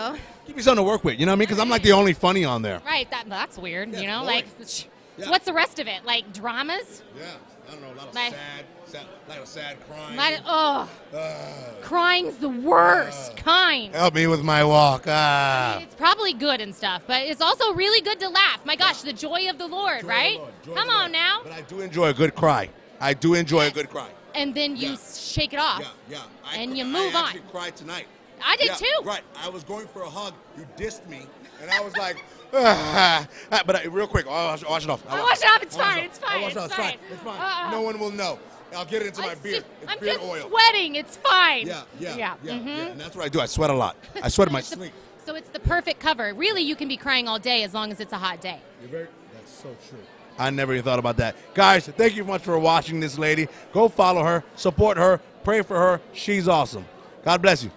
[SPEAKER 1] Give me something to work with. You know what I mean? Because I'm like the only funny on there.
[SPEAKER 8] Right, that, that's weird.
[SPEAKER 1] Yeah,
[SPEAKER 8] you know,
[SPEAKER 1] boring.
[SPEAKER 8] like, sh-
[SPEAKER 1] Yeah.
[SPEAKER 8] what's the rest of it? Like dramas?
[SPEAKER 1] Yeah, I don't know, a lot of
[SPEAKER 8] Like-
[SPEAKER 1] sad, sad, like a sad crying.
[SPEAKER 8] Oh,
[SPEAKER 1] Ah.
[SPEAKER 8] crying's the worst kind.
[SPEAKER 1] help me with my walk. Ah.
[SPEAKER 8] It's probably good and stuff, but it's also really good to laugh. My gosh, the joy of the Lord,
[SPEAKER 1] Joy of
[SPEAKER 8] right?
[SPEAKER 1] the Lord, joy of
[SPEAKER 8] Come
[SPEAKER 1] the
[SPEAKER 8] on
[SPEAKER 1] Lord.
[SPEAKER 8] now.
[SPEAKER 1] But I do enjoy a good cry. I do enjoy a good cry.
[SPEAKER 8] And then you
[SPEAKER 1] Yeah.
[SPEAKER 8] shake it off.
[SPEAKER 1] Yeah, yeah. I,
[SPEAKER 8] And
[SPEAKER 1] cr-
[SPEAKER 8] you move on.
[SPEAKER 1] I actually cried tonight.
[SPEAKER 8] I did
[SPEAKER 1] Yeah,
[SPEAKER 8] too.
[SPEAKER 1] Right. I was going for a hug. You dissed me, and I was like, ah. but I, real quick, I'll wash, wash it off.
[SPEAKER 8] I'll wash it off. It's
[SPEAKER 1] I'll
[SPEAKER 8] fine. It's.
[SPEAKER 1] I'll
[SPEAKER 8] fine.
[SPEAKER 1] wash it off.
[SPEAKER 8] It's
[SPEAKER 1] fine. It's fine.
[SPEAKER 8] Uh-uh.
[SPEAKER 1] No one will know. I'll get it into my beard.
[SPEAKER 8] just-
[SPEAKER 1] It's
[SPEAKER 8] I'm
[SPEAKER 1] beard
[SPEAKER 8] just
[SPEAKER 1] oil.
[SPEAKER 8] sweating. It's fine.
[SPEAKER 1] Yeah, yeah,
[SPEAKER 8] yeah.
[SPEAKER 1] yeah,
[SPEAKER 8] mhm.
[SPEAKER 1] yeah. And that's what I do. I sweat a lot. I sweat in my sleep.
[SPEAKER 8] So it's the perfect cover. Really, you can be crying all day as long as it's a hot day.
[SPEAKER 1] You're very, that's so true. I never even thought about that. Guys, thank you much for watching this lady. Go follow her, support her, pray for her. She's awesome. God bless you.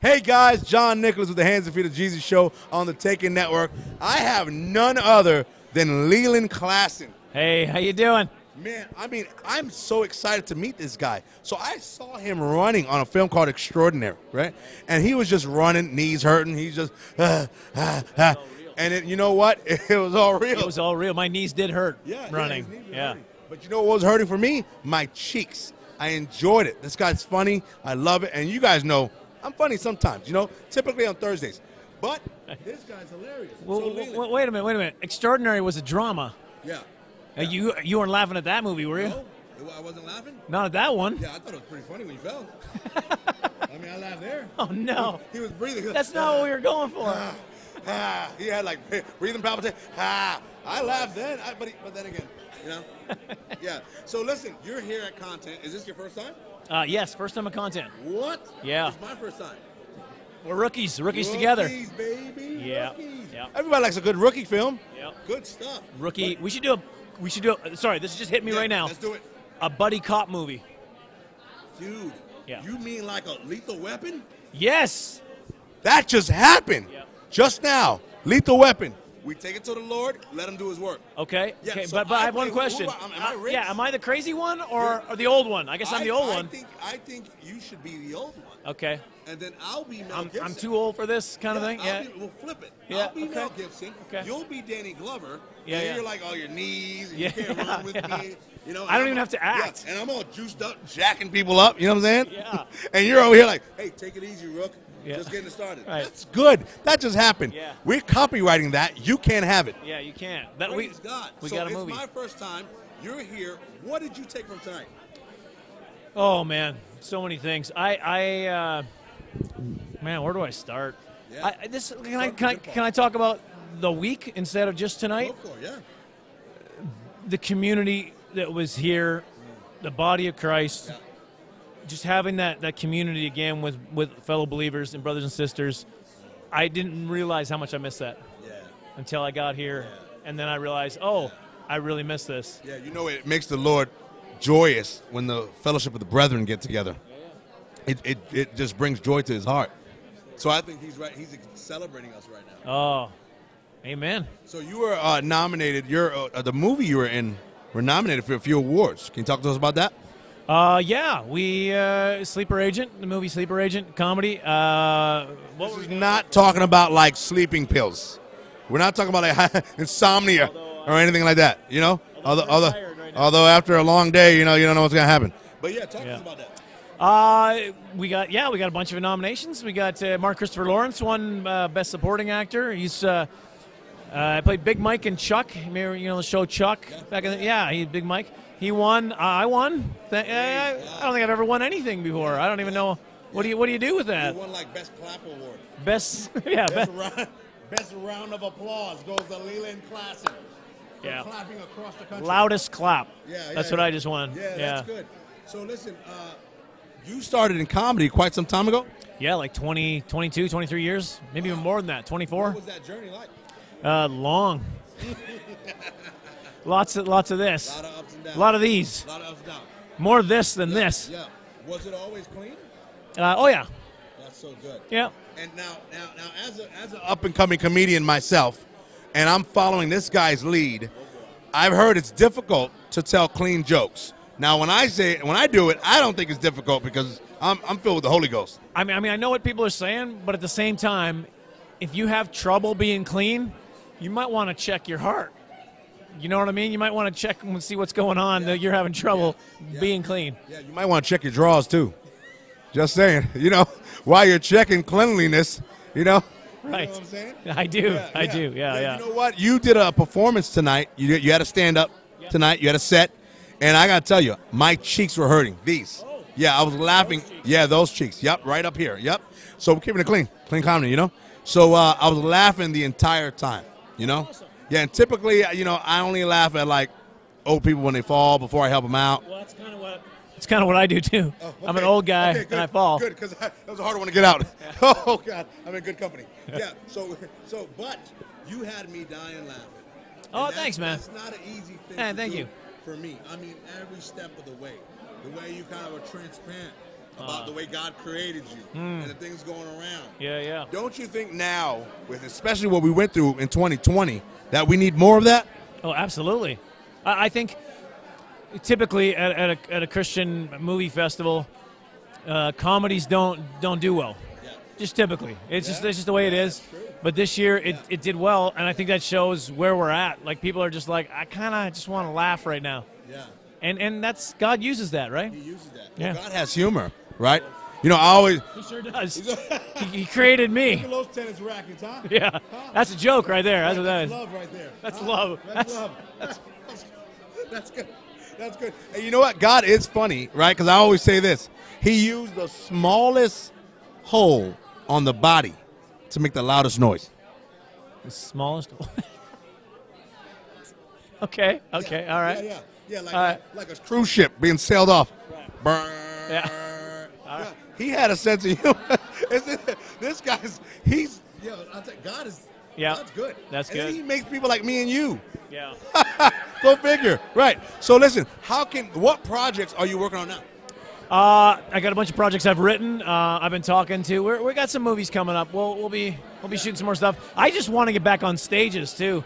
[SPEAKER 1] Hey guys, John Nicholas with the Hands and Feet of Jesus show on the Taken Network. I have none other than Leland Klassen.
[SPEAKER 9] Hey, how you doing?
[SPEAKER 1] Man, I mean, I'm so excited to meet this guy. So I saw him running on a film called Extraordinary, right? And he was just running, knees hurting. He's just, ah, ah, ah. and it, you know what? It was all real.
[SPEAKER 9] It was all real. My knees did hurt
[SPEAKER 1] yeah,
[SPEAKER 9] running.
[SPEAKER 1] were
[SPEAKER 9] Yeah.
[SPEAKER 1] hurting. But you know what was hurting for me? My cheeks. I enjoyed it. This guy's funny. I love it. And you guys know I'm funny sometimes. You know, typically on Thursdays. But this guy's hilarious.
[SPEAKER 9] Well,
[SPEAKER 1] So
[SPEAKER 9] w-
[SPEAKER 1] Leland-
[SPEAKER 9] w- wait a minute, wait a minute. Extraordinary was a drama.
[SPEAKER 1] yeah.
[SPEAKER 9] Uh, you you weren't laughing at that movie, were you?
[SPEAKER 1] No, I wasn't laughing.
[SPEAKER 9] Not at that one.
[SPEAKER 1] Yeah, I thought it was pretty funny when you fell. I mean, I laughed there.
[SPEAKER 9] Oh no,
[SPEAKER 1] He was breathing.
[SPEAKER 9] that's not what we were going for.
[SPEAKER 1] Ah, he had like breathing palpitation. Ah, I laughed then, I, but he, but then again, you know. yeah. So listen, you're here at Content. Is this your first time?
[SPEAKER 9] Uh, yes, first time at content.
[SPEAKER 1] What?
[SPEAKER 9] Yeah.
[SPEAKER 1] It's my first time.
[SPEAKER 9] We're rookies, rookies together.
[SPEAKER 1] Rookies, baby.
[SPEAKER 9] Yeah,
[SPEAKER 1] Rookies.
[SPEAKER 9] yeah.
[SPEAKER 1] Everybody likes a good rookie film.
[SPEAKER 9] Yep.
[SPEAKER 1] Good stuff.
[SPEAKER 9] Rookie. We should do a. We should do. Sorry, this just hit me
[SPEAKER 1] Yeah,
[SPEAKER 9] right now.
[SPEAKER 1] Let's do it,
[SPEAKER 9] A buddy cop movie.
[SPEAKER 1] dude.
[SPEAKER 9] Yeah.
[SPEAKER 1] You mean like a lethal weapon?
[SPEAKER 9] Yes.
[SPEAKER 1] That just happened.
[SPEAKER 9] Yep.
[SPEAKER 1] Just now. Lethal weapon. We take it to the Lord. Let him do his work.
[SPEAKER 9] Okay.
[SPEAKER 1] Yeah,
[SPEAKER 9] okay.
[SPEAKER 1] so
[SPEAKER 9] but but I
[SPEAKER 1] I
[SPEAKER 9] have one question.
[SPEAKER 1] am I- am I
[SPEAKER 9] Uh, yeah. Am I the crazy one or, or the old one? I guess I'm the old
[SPEAKER 1] I
[SPEAKER 9] one.
[SPEAKER 1] Think, I think you should be the old one.
[SPEAKER 9] Okay.
[SPEAKER 1] And then I'll be Mel
[SPEAKER 9] I'm,
[SPEAKER 1] Gibson.
[SPEAKER 9] I'm too old for this kind of thing.
[SPEAKER 1] I'll
[SPEAKER 9] Yeah.
[SPEAKER 1] Be, we'll flip it.
[SPEAKER 9] Yeah,
[SPEAKER 1] I'll be
[SPEAKER 9] okay.
[SPEAKER 1] Mel Gibson.
[SPEAKER 9] Okay.
[SPEAKER 1] You'll be Danny Glover.
[SPEAKER 9] Yeah,
[SPEAKER 1] and
[SPEAKER 9] yeah.
[SPEAKER 1] You're like on your knees. And
[SPEAKER 9] Yeah,
[SPEAKER 1] You can't run with
[SPEAKER 9] yeah.
[SPEAKER 1] me. You know.
[SPEAKER 9] I don't
[SPEAKER 1] and
[SPEAKER 9] even
[SPEAKER 1] I'm-
[SPEAKER 9] have to act.
[SPEAKER 1] Yeah, and I'm all juiced up, jacking people up. You know what I'm saying?
[SPEAKER 9] Yeah.
[SPEAKER 1] and you're over here like, hey, take it easy, Rook.
[SPEAKER 9] Yeah.
[SPEAKER 1] Just getting started.
[SPEAKER 9] Right.
[SPEAKER 1] That's good. That just happened.
[SPEAKER 9] Yeah.
[SPEAKER 1] We're copywriting that. You can't have it.
[SPEAKER 9] Yeah, you can't. That we
[SPEAKER 1] God.
[SPEAKER 9] we
[SPEAKER 1] so
[SPEAKER 9] got a movie.
[SPEAKER 1] it's my first time. You're here. What did you take from tonight?
[SPEAKER 9] Oh man, so many things. I I uh, man, where do I start?
[SPEAKER 1] Yeah.
[SPEAKER 9] I, this can I, can I can I talk about the week instead of just tonight?
[SPEAKER 1] Go for yeah.
[SPEAKER 9] the community that was here, the body of Christ, just having that, that community again with, with fellow believers and brothers and sisters. I didn't realize how much I missed that
[SPEAKER 1] Yeah.
[SPEAKER 9] until I got here. And then I realized, oh, I really miss this.
[SPEAKER 1] Yeah, you know it makes the Lord joyous when the fellowship of the brethren get together. It, it, it just brings joy to his heart. So I think he's right. He's celebrating us right now.
[SPEAKER 9] Oh, amen.
[SPEAKER 1] So you were uh, nominated. You're uh, the movie you were in. Were nominated for a few awards. Can you talk to us about that?
[SPEAKER 9] Uh, yeah, we uh, Sleeper Agent, the movie Sleeper Agent comedy. Uh, what
[SPEAKER 1] This
[SPEAKER 9] was
[SPEAKER 1] is not talking about like sleeping pills. We're not talking about like insomnia or anything like that. You know, although although,
[SPEAKER 9] right now.
[SPEAKER 1] Although after a long day, you know, you don't know what's gonna happen. But yeah, talk to
[SPEAKER 9] Yeah.
[SPEAKER 1] us about that.
[SPEAKER 9] Uh, we got yeah, we got a bunch of nominations. We got uh, Mark Christopher Lawrence won uh, Best Supporting Actor. He's uh, uh, I played Big Mike and Chuck. You know the show Chuck back in the, yeah, he Big Mike. He won. Uh, I won. Th- uh, I don't think I've ever won anything before. I don't even know what do you what do you do with that?
[SPEAKER 1] won like best clap award.
[SPEAKER 9] Best yeah, best,
[SPEAKER 1] round, best round of applause goes to Leland Klassen.
[SPEAKER 9] Yeah.
[SPEAKER 1] clapping across the country.
[SPEAKER 9] loudest clap.
[SPEAKER 1] Yeah, yeah,
[SPEAKER 9] that's what. I just won.
[SPEAKER 1] Yeah,
[SPEAKER 9] yeah,
[SPEAKER 1] that's good. So listen, uh, you started in comedy quite some time ago.
[SPEAKER 9] Yeah, like 20, 22, 23 years, maybe even more than that. Twenty four.
[SPEAKER 1] What was that journey like?
[SPEAKER 9] Uh, long. lots of lots of this.
[SPEAKER 1] A lot of ups and downs.
[SPEAKER 9] A lot of these.
[SPEAKER 1] A lot of ups and downs.
[SPEAKER 9] More this than this.
[SPEAKER 1] Yeah. Was it always clean?
[SPEAKER 9] Uh, oh yeah.
[SPEAKER 1] That's so good.
[SPEAKER 9] Yeah.
[SPEAKER 1] And now, now, now, as a as an up and coming comedian myself, and I'm following this guy's lead, I've heard it's difficult to tell clean jokes. Now, when I say when I do it, I don't think it's difficult because I'm I'm filled with the Holy Ghost.
[SPEAKER 9] I mean, I mean, I know what people are saying, but at the same time, if you have trouble being clean, you might want to check your heart. You know what I mean? You might want to check and see what's going on that you're having trouble being clean.
[SPEAKER 1] Yeah, you might want to check your drawers too. Just saying, you know, while you're checking cleanliness, you know.
[SPEAKER 9] Right.
[SPEAKER 1] You know what I'm saying?
[SPEAKER 9] I do. I do. Yeah, yeah.
[SPEAKER 1] You know what? You did a performance tonight. You you had a stand up tonight. You had a set, and I got to tell you, my cheeks were hurting. These. Yeah, I was laughing. Yeah, those cheeks. Yep, right up here. Yep. So we're keeping it clean, clean comedy. You know. So uh, I was laughing the entire time. You know. Yeah, and typically, you know, I only laugh at like old people when they fall before I help them out.
[SPEAKER 9] Well, that's kind of what. It's kind of what I do too. I'm an old guy
[SPEAKER 1] Okay,
[SPEAKER 9] and I fall.
[SPEAKER 1] Good, because that was a harder one to get out. oh God, I'm in good company. Yeah. So, so, but you had me dying laughing.
[SPEAKER 9] Oh, thanks, man.
[SPEAKER 1] That's not an easy thing.
[SPEAKER 9] Yeah,
[SPEAKER 1] to
[SPEAKER 9] thank you.
[SPEAKER 1] For me, I mean, every step of the way, the way you kind of are transparent about
[SPEAKER 9] Uh.
[SPEAKER 1] the way God created you
[SPEAKER 9] Mm.
[SPEAKER 1] and the things going around.
[SPEAKER 9] Yeah, yeah.
[SPEAKER 1] Don't you think now, with especially what we went through in 2020, that we need more of that?
[SPEAKER 9] Oh, absolutely. I, I think typically at, at, a, at a Christian movie festival, uh, comedies don't don't do well. Just typically, it's just it's just the way it is. But this year it, it did well, and I think that shows where we're at. Like people are just like, I kind of just want to laugh right now,
[SPEAKER 1] Yeah.
[SPEAKER 9] and and that's God uses that, right?
[SPEAKER 1] He uses that.
[SPEAKER 9] Yeah.
[SPEAKER 1] God has humor, right? You know, I always.
[SPEAKER 9] He sure does. he, he created me.
[SPEAKER 1] Look at those tennis rackets, huh?
[SPEAKER 9] Yeah, that's a joke right there. That's what that
[SPEAKER 1] That's love right there.
[SPEAKER 9] That's
[SPEAKER 1] Huh?
[SPEAKER 9] love.
[SPEAKER 1] That's,
[SPEAKER 9] That's-
[SPEAKER 1] love. That's, that's good. That's good. And you know what? God is funny, right? Because I always say this. He used the smallest hole on the body to make the loudest noise.
[SPEAKER 9] The smallest. Hole. okay. Okay. All right.
[SPEAKER 1] Yeah, yeah. Yeah, like,
[SPEAKER 9] right.
[SPEAKER 1] like a cruise ship being sailed off. Brrr.
[SPEAKER 9] Yeah.
[SPEAKER 1] Yeah. He had a sense of humor. This guy's, he's, yeah, I'll tell you, God is,
[SPEAKER 9] Yeah.
[SPEAKER 1] that's good.
[SPEAKER 9] That's
[SPEAKER 1] and
[SPEAKER 9] good.
[SPEAKER 1] he makes people like me and you.
[SPEAKER 9] Yeah.
[SPEAKER 1] Go figure. Right. So listen, how can what projects are you working on now?
[SPEAKER 9] Uh, I got a bunch of projects I've written. Uh, I've been talking to. We're, we got some movies coming up. We'll, we'll be we'll be shooting some more stuff. I just want to get back on stages too.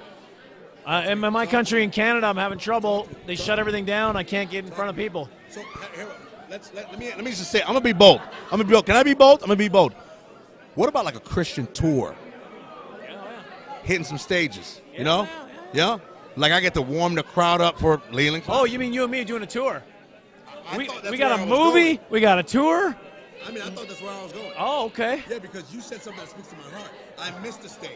[SPEAKER 9] Uh, in my country in Canada, I'm having trouble. They shut everything down. I can't get in front of people.
[SPEAKER 1] So here, let's let, let me let me just say I'm gonna be bold. I'm gonna be bold. Can I be bold? I'm gonna be bold. What about like a Christian tour? Hitting some stages, you know? Yeah. Like I get to warm the crowd up for Leland.
[SPEAKER 9] Oh, you mean you and me doing a tour?
[SPEAKER 1] I
[SPEAKER 9] we we got
[SPEAKER 1] where
[SPEAKER 9] a
[SPEAKER 1] I was
[SPEAKER 9] movie.
[SPEAKER 1] going.
[SPEAKER 9] We got a tour.
[SPEAKER 1] I mean, I thought that's where I was going.
[SPEAKER 9] Oh, okay.
[SPEAKER 1] Yeah, because you said something that speaks to my heart. I missed the stage.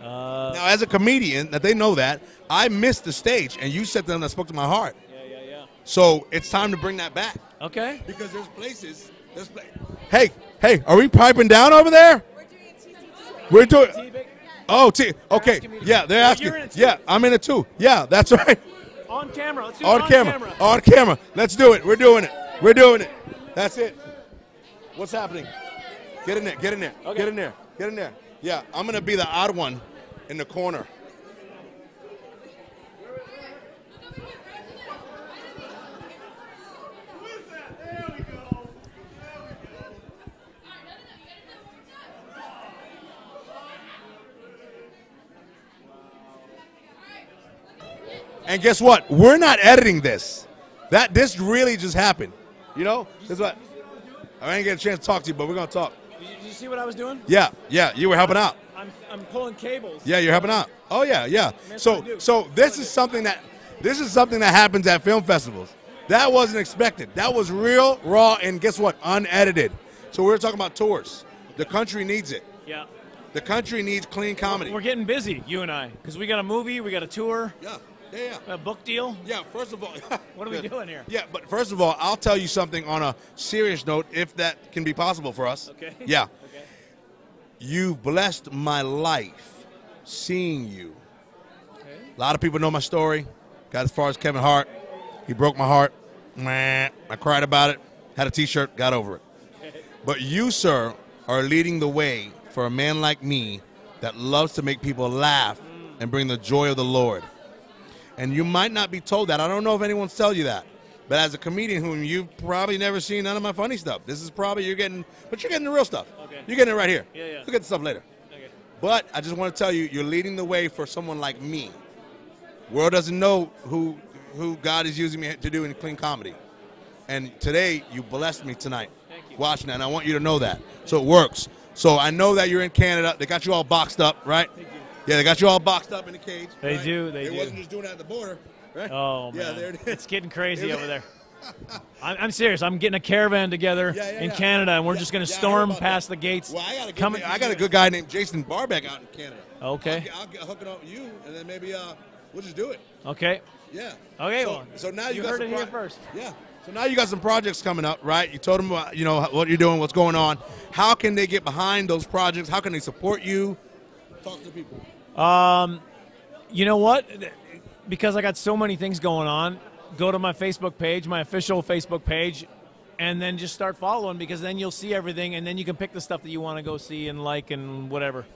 [SPEAKER 9] Uh,
[SPEAKER 1] Now, as a comedian, that they know that I missed the stage, and you said something that spoke to my heart.
[SPEAKER 9] yeah, yeah, yeah.
[SPEAKER 1] So it's time to bring that back
[SPEAKER 9] Okay.
[SPEAKER 1] because there's places. There's pla- hey, hey, are we piping down over there? We're doing. Oh, T. Okay.
[SPEAKER 9] to-
[SPEAKER 1] Yeah, they're
[SPEAKER 9] Well,
[SPEAKER 1] asking.
[SPEAKER 9] you're in it.
[SPEAKER 1] Yeah, I'm in it too. Yeah, that's right.
[SPEAKER 9] On camera. Let's do it
[SPEAKER 1] On
[SPEAKER 9] on
[SPEAKER 1] camera. On camera. Let's do it. We're doing it. We're doing it. That's it. What's happening? Get in there. Get in there. Get in there. Get in there. Yeah, I'm gonna be the odd one in the corner. And guess what? We're not editing this. That this really just happened. You know? This is what I didn't get a chance to talk to you, but we're gonna talk.
[SPEAKER 9] Did you, see what I was doing?
[SPEAKER 1] Yeah, yeah, you were helping out.
[SPEAKER 9] I'm, I'm pulling cables.
[SPEAKER 1] Yeah, you're helping out. Oh yeah, yeah. So
[SPEAKER 9] what I do.
[SPEAKER 1] so this is something that this is something that happens at film festivals. That wasn't expected. That was real, raw, and guess what? Unedited. So we were talking about tours. The country needs it.
[SPEAKER 9] Yeah.
[SPEAKER 1] The country needs clean comedy.
[SPEAKER 9] We're getting busy, you and I, because we got a movie, we got a tour,
[SPEAKER 1] Yeah, yeah, yeah.
[SPEAKER 9] a book deal.
[SPEAKER 1] Yeah, first of all,
[SPEAKER 9] What are we doing here?
[SPEAKER 1] Yeah, but first of all, I'll tell you something on a serious note, if that can be possible for us.
[SPEAKER 9] Okay.
[SPEAKER 1] Yeah.
[SPEAKER 9] Okay.
[SPEAKER 1] You've blessed my life seeing you. Okay. A lot of people know my story. Got as far as Kevin Hart. He broke my heart. Meh. I cried about it. Had a T-shirt. Got over it. But you, sir, are leading the way for a man like me that loves to make people laugh mm. and bring the joy of the Lord. And you might not be told that. I don't know if anyone's tell you that. But as a comedian whom you've probably never seen none of my funny stuff, this is probably you're getting, but you're getting the real stuff.
[SPEAKER 9] Okay.
[SPEAKER 1] You're getting it right here.
[SPEAKER 9] Yeah, yeah.
[SPEAKER 1] Look at the stuff later.
[SPEAKER 9] Okay.
[SPEAKER 1] But I just want to tell you, you're leading the way for someone like me. World doesn't know who who God is using me to do in clean comedy. And today, you blessed me tonight
[SPEAKER 9] Thank you.
[SPEAKER 1] watching that, and I want you to know that. So it works. So I know that you're in Canada. They got you all boxed up, right? Yeah, they got you all boxed up in the cage.
[SPEAKER 9] They
[SPEAKER 1] right?
[SPEAKER 9] do, they
[SPEAKER 1] It
[SPEAKER 9] do.
[SPEAKER 1] wasn't just doing that at the border, right?
[SPEAKER 9] Oh man, Yeah,
[SPEAKER 1] there it is.
[SPEAKER 9] it's getting crazy over there. I'm, I'm serious. I'm getting a caravan together
[SPEAKER 1] Yeah, yeah,
[SPEAKER 9] in
[SPEAKER 1] yeah.
[SPEAKER 9] Canada, and we're just going to storm past
[SPEAKER 1] that.
[SPEAKER 9] the gates.
[SPEAKER 1] Well, I got a good, I got a good guy named Jason Barbeck out in Canada.
[SPEAKER 9] Okay.
[SPEAKER 1] I'll, I'll, hook it up with you, and then maybe uh, we'll just do it.
[SPEAKER 9] Okay.
[SPEAKER 1] Yeah.
[SPEAKER 9] Okay,
[SPEAKER 1] So,
[SPEAKER 9] well,
[SPEAKER 1] so now you,
[SPEAKER 9] you
[SPEAKER 1] got
[SPEAKER 9] heard
[SPEAKER 1] some
[SPEAKER 9] it here first.
[SPEAKER 1] Yeah. So now you got some projects coming up, right? You told them about, you know what you're doing, what's going on. How can they get behind those projects? How can they support you? Talk to people.
[SPEAKER 9] Um, you know what? Because I got so many things going on, go to my Facebook page, my official Facebook page, and then just start following because then you'll see everything, and then you can pick the stuff that you want to go see and like and whatever.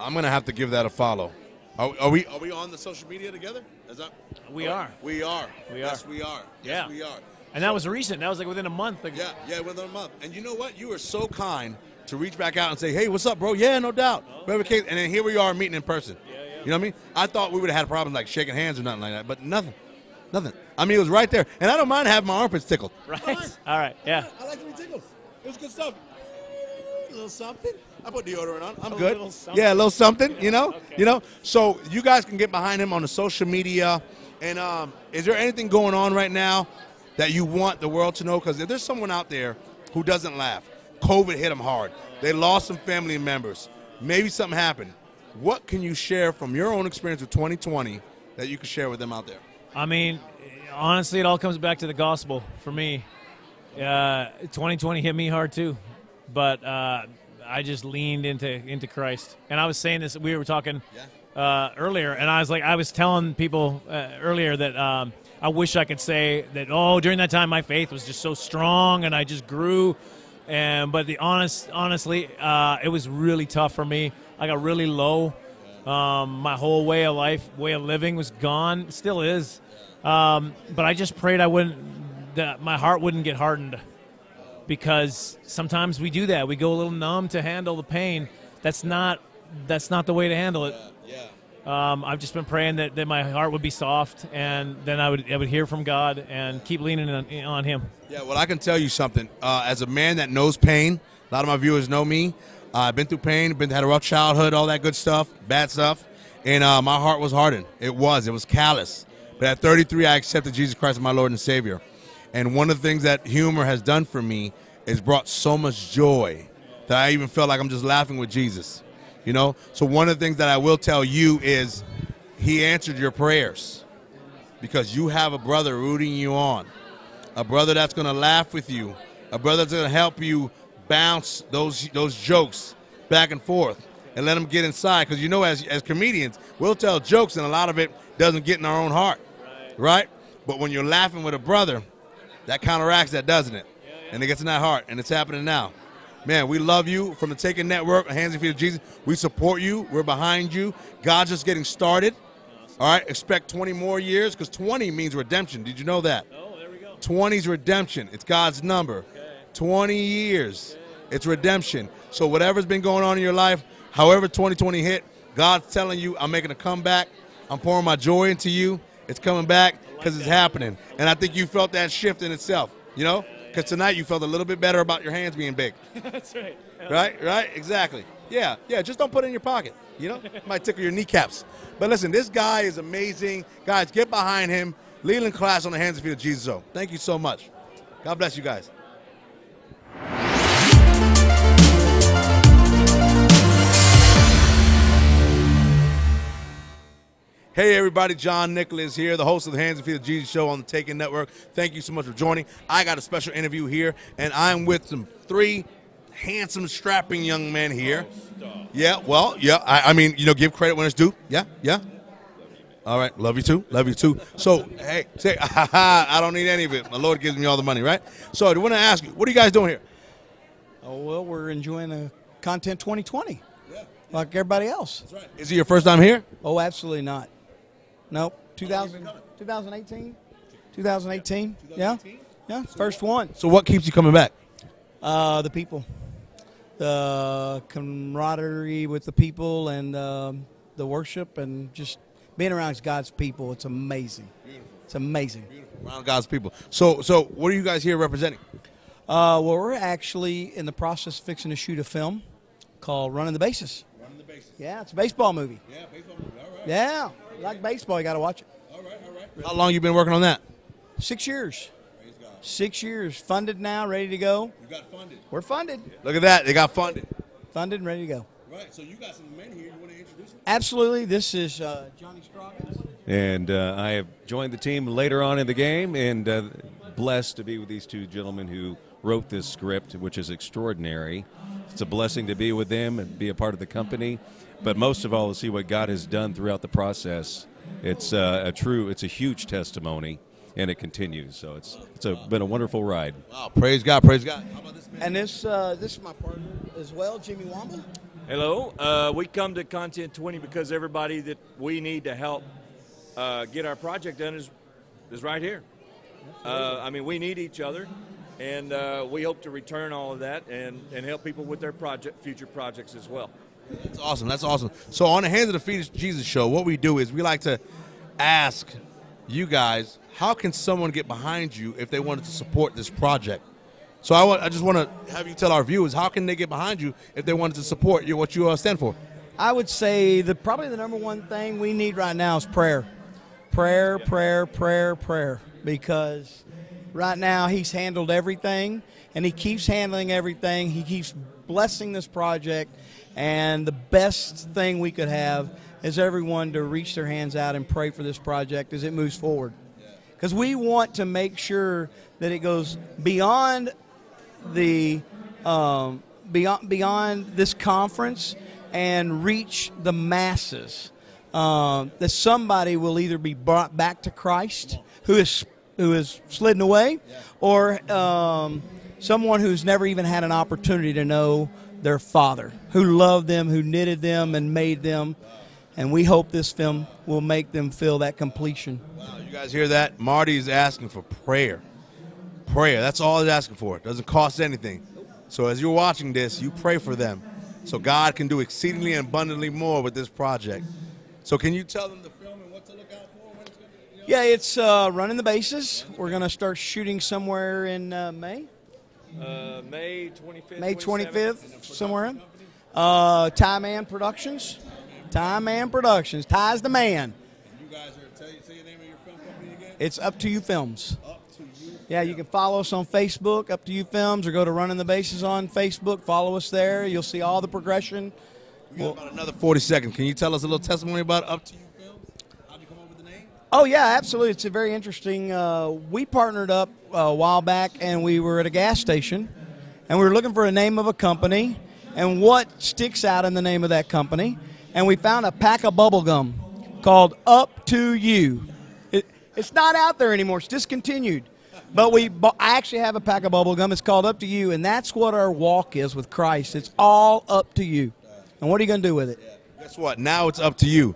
[SPEAKER 1] I'm gonna have to give that a follow. Are, are we are we on the social media together? Is that
[SPEAKER 9] We
[SPEAKER 1] Oh,
[SPEAKER 9] are.
[SPEAKER 1] We are.
[SPEAKER 9] We
[SPEAKER 1] yes, we are.
[SPEAKER 9] Yeah.
[SPEAKER 1] Yes, we are.
[SPEAKER 9] And that was recent. That was like within a month. Like,
[SPEAKER 1] Yeah, yeah, within a month. And you know what? You were so kind to reach back out and say, "Hey, what's up, bro? Yeah, no doubt." Whatever case, and then here we are meeting in person. You know what I mean? I thought we would have had problems like shaking hands or nothing like that, but nothing, nothing. I mean, it was right there, and I don't mind having my armpits tickled.
[SPEAKER 9] Right. All right. Yeah.
[SPEAKER 1] I like to be tickled. It was good stuff. A little something. I put deodorant on. I'm
[SPEAKER 9] A
[SPEAKER 1] good. Yeah, a little something. You know.
[SPEAKER 9] Okay.
[SPEAKER 1] You know. So you guys can get behind him on the social media. And um, is there anything going on right now that you want the world to know? Because if there's someone out there who doesn't laugh, COVID hit them hard. They lost some family members. Maybe something happened. What can you share from your own experience with 2020 that you can share with them out there?
[SPEAKER 9] I mean, honestly, it all comes back to the gospel for me. Uh, 2020 hit me hard too, but uh, I just leaned into into Christ. And I was saying this. We were talking uh, earlier, and I was like, I was telling people uh, earlier that um, I wish I could say that. Oh, during that time, my faith was just so strong, and I just grew. And but the honest, honestly, uh, it was really tough for me. I got really low. Um, my whole way of life, way of living was gone. Still is. Um, but I just prayed I wouldn't, that my heart wouldn't get hardened, because sometimes we do that. We go a little numb to handle the pain. That's not, that's not the way to handle it. Um, I've just been praying that, that my heart would be soft, and then I would I would hear from God and keep leaning on, on Him.
[SPEAKER 1] Yeah, well, I can tell you something. Uh, as a man that knows pain, a lot of my viewers know me. Uh, I've been through pain, been had a rough childhood, all that good stuff, bad stuff, and uh, my heart was hardened. It was, it was callous. But at 33, I accepted Jesus Christ as my Lord and Savior. And one of the things that humor has done for me is brought so much joy that I even felt like I'm just laughing with Jesus. You know. So one of the things that I will tell you is, He answered your prayers because you have a brother rooting you on a brother that's going to laugh with you, a brother that's going to help you bounce those those jokes back and forth. and let them get inside. Because you know, as as comedians, we'll tell jokes, and a lot of it doesn't get in our own heart, right? But when you're laughing with a brother, that counteracts that, doesn't it? And it gets in that heart, and it's happening now. Man, we love you from the Taken Network, Hands and Feet of Jesus. We support you. We're behind you. God's just getting started. All right, expect 20 more years because 20 means redemption. Did you know that?
[SPEAKER 9] Oh, there we go.
[SPEAKER 1] 20 is redemption. It's God's number. Okay. 20 years. It's redemption. So whatever's been going on in your life, however 2020 hit, God's telling you, I'm making a comeback. I'm pouring my joy into you. It's coming back because it's happening. And I think you felt that shift in itself, you know? Because tonight you felt a little bit better about your hands being big.
[SPEAKER 9] That's right.
[SPEAKER 1] Right? Right? Exactly. Yeah, yeah, just don't put it in your pocket. You know? Might tickle your kneecaps. But listen, this guy is amazing. Guys, get behind him. Leland Klassen the hands and feet of Jesus. Thank you so much. God bless you guys. Hey everybody, John Nicholas here, the host of the Hands and Feet of Jesus show on the Taken Network. Thank you so much for joining. I got a special interview here, and I'm with some three handsome, strapping young men here. Yeah, well, yeah. I, I mean, you know, give credit when it's due. Yeah, yeah. All right, love you too, love you too. So, hey, say, I don't need any of it. My Lord gives me all the money, right? So, I want to ask you, what are you guys doing here?
[SPEAKER 10] Oh well, we're enjoying the content 2020, Yeah. like everybody else.
[SPEAKER 1] That's right. Is it your first time here?
[SPEAKER 10] Oh, absolutely not. Nope. 2000, 2018. 2018. Yeah. Yeah. First one.
[SPEAKER 1] So, what keeps you coming back?
[SPEAKER 10] Uh, the people, the camaraderie with the people, and um, the worship, and just being around God's people. It's amazing. It's amazing.
[SPEAKER 1] Around God's people. So, so what are you guys here representing?
[SPEAKER 10] Uh, well, we're actually in the process of fixing to shoot a film called Running the Bases.
[SPEAKER 1] Running the bases.
[SPEAKER 10] Yeah, it's a baseball movie.
[SPEAKER 1] Yeah, baseball movie. All right.
[SPEAKER 10] Yeah, you like baseball, you got to watch it.
[SPEAKER 1] All right, all right. How long you been working on that?
[SPEAKER 10] Six years. Six years. Funded now, ready to go.
[SPEAKER 1] You got funded.
[SPEAKER 10] We're funded.
[SPEAKER 1] Look at that. They got funded.
[SPEAKER 10] Funded and ready to go.
[SPEAKER 1] Right. So you got some men here. You want to introduce them?
[SPEAKER 10] Absolutely. This is uh, Johnny Scroggins.
[SPEAKER 11] And uh, I have joined the team later on in the game and uh, blessed to be with these two gentlemen who wrote this script, which is extraordinary. It's a blessing to be with them and be a part of the company, but most of all, to see what God has done throughout the process. It's uh, a true, it's a huge testimony, and it continues. So it's it's a, been a wonderful ride.
[SPEAKER 1] Wow. Praise God. Praise God. How about this man?
[SPEAKER 10] And this uh, this is my partner as well, Jimmy Wamba.
[SPEAKER 12] Hello. Uh, we come to Content 20 because everybody that we need to help uh, get our project done is is right here. Uh, I mean, we need each other, and uh, we hope to return all of that and, and help people with their project, future projects as well.
[SPEAKER 1] That's awesome. That's awesome. So on the Hands of the Feet of Jesus show, what we do is we like to ask you guys, how can someone get behind you if they wanted to support this project? So I, want, I just want to have you tell our viewers, how can they get behind you if they wanted to support you, what you uh, stand for?
[SPEAKER 10] I would say that probably the number one thing we need right now is prayer. Prayer, prayer, prayer, prayer. Because right now he's handled everything and he keeps handling everything. He keeps blessing this project. And the best thing we could have is everyone to reach their hands out and pray for this project as it moves forward. Because we want to make sure that it goes beyond the um, beyond beyond this conference and reach the masses. Um, that somebody will either be brought back to Christ, who is who is slidden away, or um, someone who's never even had an opportunity to know their Father, who loved them, who knitted them, and made them. And we hope this film will make them feel that completion.
[SPEAKER 1] Wow, you guys hear that? Marty's asking for prayer. Prayer. That's all he's asking for. It doesn't cost anything. So as you're watching this, you pray for them. So God can do exceedingly and abundantly more with this project. So can you tell them the film and what to look out for? When it's gonna, you know?
[SPEAKER 10] Yeah, it's uh, running the bases. We're going to start shooting somewhere in uh, May,
[SPEAKER 12] Uh, May 25th.
[SPEAKER 10] May 25th, somewhere in. Uh, Tie Man Productions. Tie Man Productions. Ties the man.
[SPEAKER 1] You guys are, tell you, say the name of your film company again?
[SPEAKER 10] It's Up to You Films.
[SPEAKER 1] Up to you.
[SPEAKER 10] Yeah, you can follow us on Facebook, Up to You Films, or go to Running the Bases on Facebook. Follow us there. You'll see all the progression.
[SPEAKER 1] We got about another 40 seconds. Can you tell us a little testimony about Up to You Films? How'd you come up with the name?
[SPEAKER 10] Oh yeah, absolutely. It's a very interesting. Uh, we partnered up a while back, and we were at a gas station, and we were looking for a name of a company, and what sticks out in the name of that company. And we found a pack of bubble gum called Up to You. It, it's not out there anymore. It's discontinued. But we, I actually have a pack of bubble gum. It's called Up to You, and that's what our walk is with Christ. It's all up to you. And what are you going to do with it?
[SPEAKER 1] Guess what? Now it's up to you.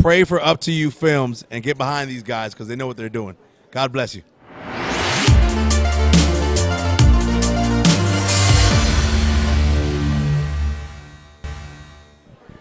[SPEAKER 1] Pray for Up to You Films and get behind these guys because they know what they're doing. God bless you.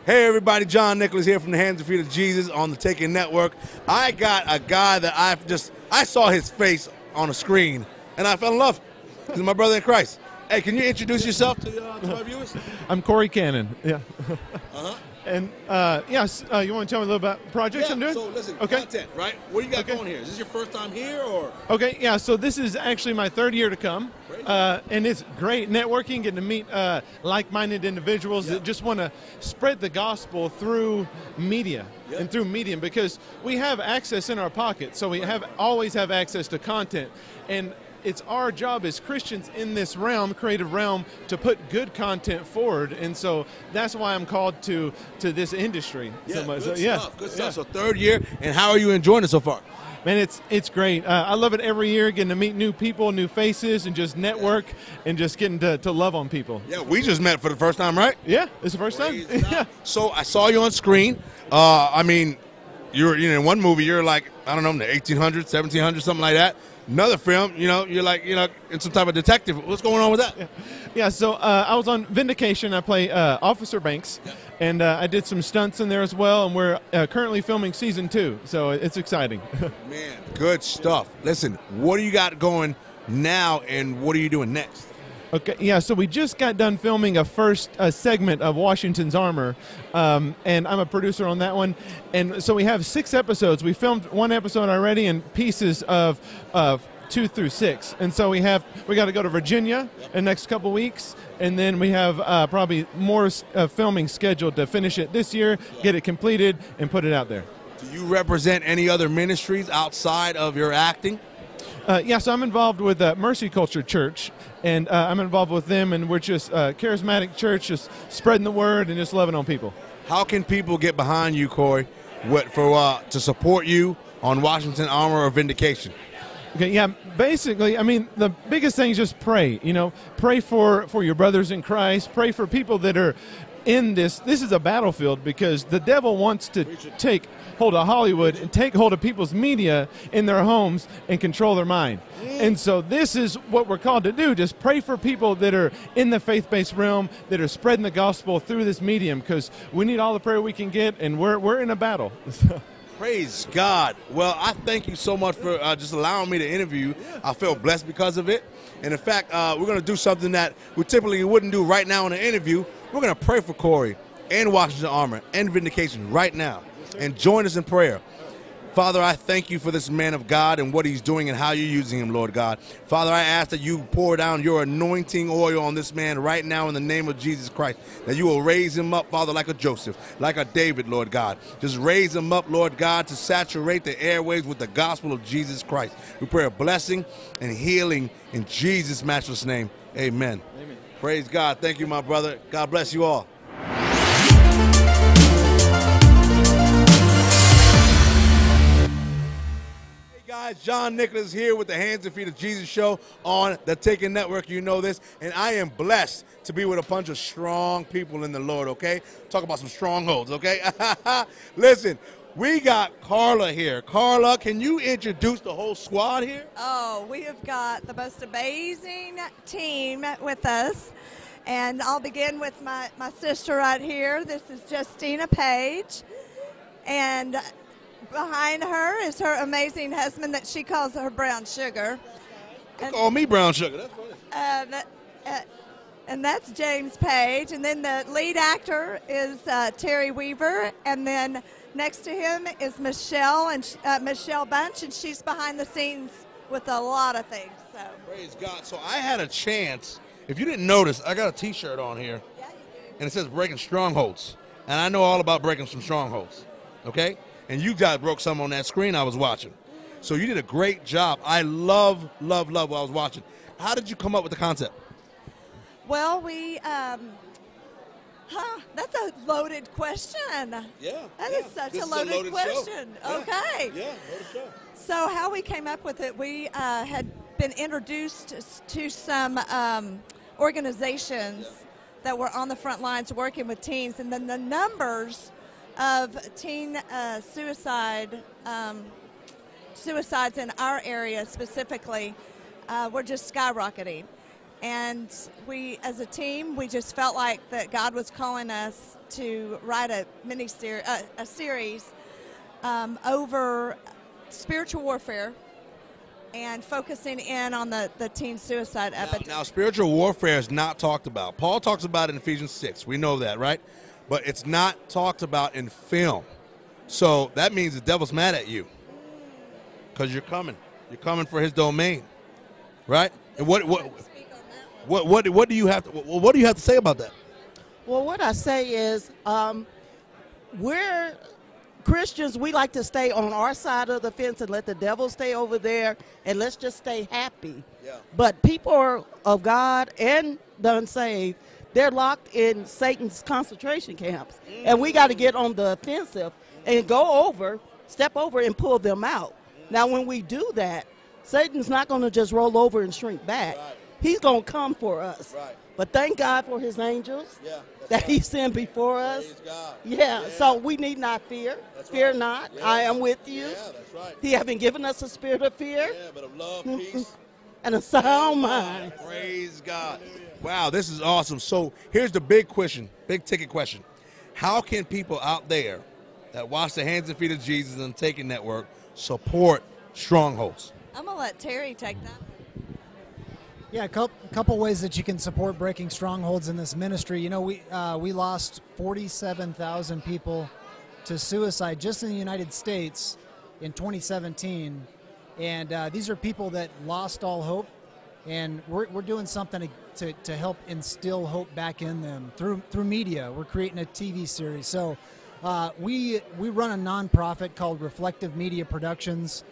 [SPEAKER 1] Hey everybody, John Nicholas here from the Hands and Feet of Jesus on the Taken Network. I got a guy that I just I saw his face on a screen and I fell in love. He's my brother in Christ. Hey, can you introduce yourself to, uh, to our viewers?
[SPEAKER 13] I'm Corey Cannon. Yeah.
[SPEAKER 1] Uh-huh.
[SPEAKER 13] And uh, yes, uh, you want to tell me a little about projects
[SPEAKER 1] Yeah,
[SPEAKER 13] I'm doing?
[SPEAKER 1] so listen,
[SPEAKER 13] okay.
[SPEAKER 1] content, right? What do you got going here? Is this your first time here or?
[SPEAKER 13] Okay, yeah. So this is actually my third year to come, uh, and it's great networking, getting to meet uh, like-minded individuals that just want to spread the gospel through media and through medium because we have access in our pocket, so we have always have access to content, and it's our job as Christians in this realm, creative realm, to put good content forward, and so that's why I'm called to to this industry so much.
[SPEAKER 1] good
[SPEAKER 13] So, yeah,
[SPEAKER 1] stuff. Good
[SPEAKER 13] yeah.
[SPEAKER 1] stuff. So third year, and how are you enjoying it so far?
[SPEAKER 13] Man, it's it's great. Uh, I love it every year, getting to meet new people, new faces, and just network, and just getting to, to love on people.
[SPEAKER 1] Yeah, we just met for the first time, right?
[SPEAKER 13] Yeah, it's the first time. yeah.
[SPEAKER 1] So I saw you on screen. Uh, I mean, you're you know in one movie you're like I don't know in the 1800s, 1700s, something like that. Another film, you know, you're like you know in some type of detective. What's going on with that?
[SPEAKER 13] Yeah, so uh, I was on Vindication. I play uh, Officer Banks, and uh, I did some stunts in there as well. And we're uh, currently filming season two, so it's exciting.
[SPEAKER 1] Man, good stuff. Listen, what do you got going now, and what are you doing next?
[SPEAKER 13] Okay, yeah, so we just got done filming a first uh, segment of Washington's Armor, um, and I'm a producer on that one. And so we have six episodes. We filmed one episode already and pieces of, of two through six. And so we have we got to go to Virginia in the next couple weeks, and then we have uh, probably more uh, filming scheduled to finish it this year, get it completed, and put it out there.
[SPEAKER 1] Do you represent any other ministries outside of your acting?
[SPEAKER 13] Uh, yeah, so I'm involved with uh, Mercy Culture Church, and uh, I'm involved with them, and we're just uh, charismatic church, just spreading the word and just loving on people.
[SPEAKER 1] How can people get behind you, Corey, what for uh, to support you on Washington Armor or Vindication?
[SPEAKER 13] Okay, yeah, basically, I mean, the biggest thing is just pray. You know, pray for for your brothers in Christ. Pray for people that are in this. This is a battlefield because the devil wants to take hold of Hollywood and take hold of people's media in their homes and control their mind. And so this is what we're called to do. Just pray for people that are in the faith-based realm that are spreading the gospel through this medium because we need all the prayer we can get, and we're we're in a battle.
[SPEAKER 1] Praise God. Well, I thank you so much for uh, just allowing me to interview. I feel blessed because of it. And in fact, uh, we're going to do something that we typically wouldn't do right now in an interview. We're going to pray for Corey and Washington Armor and Vindication right now. And join us in prayer. Father, I thank you for this man of God and what he's doing and how you're using him, Lord God. Father, I ask that you pour down your anointing oil on this man right now in the name of Jesus Christ. That you will raise him up, Father, like a Joseph, like a David, Lord God. Just raise him up, Lord God, to saturate the airways with the gospel of Jesus Christ. We pray a blessing and healing in Jesus' matchless name. Amen. Amen. Praise God. Thank you, my brother. God bless you all. Hey guys, John Nicholas here with the Hands and Feet of Jesus show on the Taken Network. You know this, and I am blessed to be with a bunch of strong people in the Lord. Okay, talk about some strongholds. Okay, listen, we got Carla here. Carla, can you introduce the whole squad here?
[SPEAKER 14] Oh, we have got the most amazing team with us. And I'll begin with my, my sister right here. This is Justina Page. And behind her is her amazing husband that she calls her brown sugar. And,
[SPEAKER 1] Call me brown sugar. That's funny.
[SPEAKER 14] uh, that- uh, and that's James Page. And then the lead actor is uh, Terry Weaver. And then next to him is Michelle and uh, Michelle Bunch, and she's behind the scenes with a lot of things. So
[SPEAKER 1] Praise God. So I had a chance. If you didn't notice, I got a T-shirt on here, and it says "Breaking Strongholds," and I know all about breaking some strongholds. Okay, and you guys broke some on that screen I was watching. So you did a great job. I love, love, love what I was watching. How did you come up with the concept?
[SPEAKER 14] Well, we um, Huh? That's a loaded question.
[SPEAKER 1] Yeah.
[SPEAKER 14] That
[SPEAKER 1] yeah.
[SPEAKER 14] is such a loaded,
[SPEAKER 1] loaded
[SPEAKER 14] question.
[SPEAKER 1] Yeah.
[SPEAKER 14] Okay.
[SPEAKER 1] Yeah, loaded show.
[SPEAKER 14] So how we came up with it, we uh, had been introduced to some um, organizations that were on the front lines working with teens, and then the numbers of teen uh, suicide um, suicides in our area specifically uh, were just skyrocketing. And we, as a team, we just felt like that God was calling us to write a mini series, uh, a series um, over spiritual warfare and focusing in on the, the teen suicide epidemic.
[SPEAKER 1] Now, spiritual warfare is not talked about. Paul talks about it in Ephesians 6. We know that, right? But it's not talked about in film. So that means the devil's mad at you because you're coming. You're coming for his domain, right? And what what what what what do you have to what, do you have to say about that?
[SPEAKER 15] Well, what I say is, um, we're Christians. We like to stay on our side of the fence and let the devil stay over there, and let's just stay happy.
[SPEAKER 1] Yeah.
[SPEAKER 15] But people are of God and the unsaved, they're locked in Satan's concentration camps, and we got to get on the offensive and go over, step over, and pull them out. Now, when we do that, Satan's not going to just roll over and shrink back. He's going to come for us.
[SPEAKER 1] Right.
[SPEAKER 15] But thank God for his angels
[SPEAKER 1] Yeah,
[SPEAKER 15] that he sent before us.
[SPEAKER 1] God.
[SPEAKER 15] Yeah, so we need not fear. fear
[SPEAKER 1] right.
[SPEAKER 15] not.
[SPEAKER 1] Yeah.
[SPEAKER 15] I am with you.
[SPEAKER 1] Yeah, that's right.
[SPEAKER 15] He haven't given us a spirit of fear
[SPEAKER 1] Yeah, but of love, peace,
[SPEAKER 15] and a sound mind.
[SPEAKER 1] Praise God. Wow, this is awesome. So here's the big question, big ticket question. How can people out there that wash the Hands and Feet of Jesus and Taken Network support strongholds?
[SPEAKER 14] I'm going to let Terry take that.
[SPEAKER 4] Yeah, a couple, ways that you can support breaking strongholds in this ministry. You know, we uh, we lost 47,000 people to suicide just in the United States in 2017, and uh, these are people that lost all hope, and we're, we're doing something to, to, to help instill hope back in them through through media. We're creating a TV series, so uh, we we run a nonprofit called Reflective Media Productions.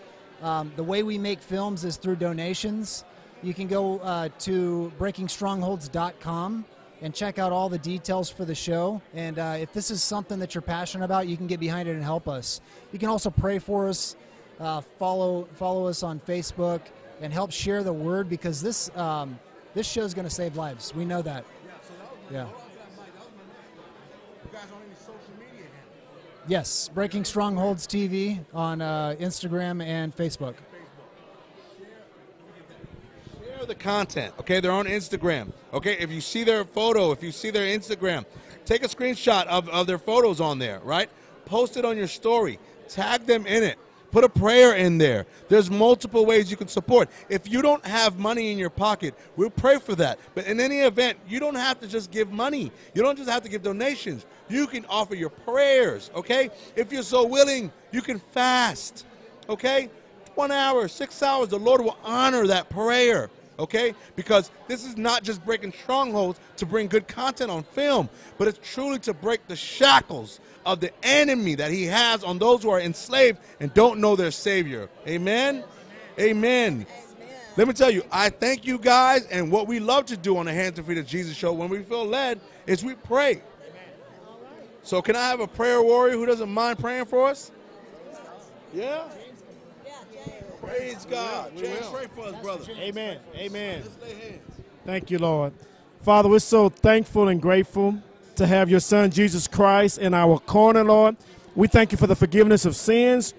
[SPEAKER 4] Um, the way we make films is through donations. You can go uh, to breakingstrongholds.com and check out all the details for the show. And uh, if this is something that you're passionate about, you can get behind it and help us. You can also pray for us, uh, follow follow us on Facebook, and help share the word because this um, this show is going to save lives. We know that. Yeah. Yes, Breaking Strongholds TV on uh, Instagram and Facebook.
[SPEAKER 1] Share the content. Okay, they're on Instagram. Okay, if you see their photo, if you see their Instagram, take a screenshot of, of their photos on there, right? Post it on your story. Tag them in it. Put a prayer in there. There's multiple ways you can support. If you don't have money in your pocket, we'll pray for that. But in any event, you don't have to just give money. You don't just have to give donations. You can offer your prayers, okay? If you're so willing, you can fast, okay? One hour, six hours, the Lord will honor that prayer, okay? Because this is not just breaking strongholds to bring good content on film, but it's truly to break the shackles of the enemy that he has on those who are enslaved and don't know their Savior. Amen? Amen. Let me tell you, I thank you guys, and what we love to do on the Hands and Feet of Jesus show when we feel led is we pray. So, can I have a prayer warrior who doesn't mind praying for us? Yeah? Praise God.
[SPEAKER 16] We
[SPEAKER 1] James,
[SPEAKER 16] will.
[SPEAKER 1] pray for us, brother.
[SPEAKER 16] Amen. Amen.
[SPEAKER 1] Let's lay hands.
[SPEAKER 16] Thank you, Lord. Father, we're so thankful and grateful to have your Son, Jesus Christ, in our corner, Lord. We thank you for the forgiveness of sins.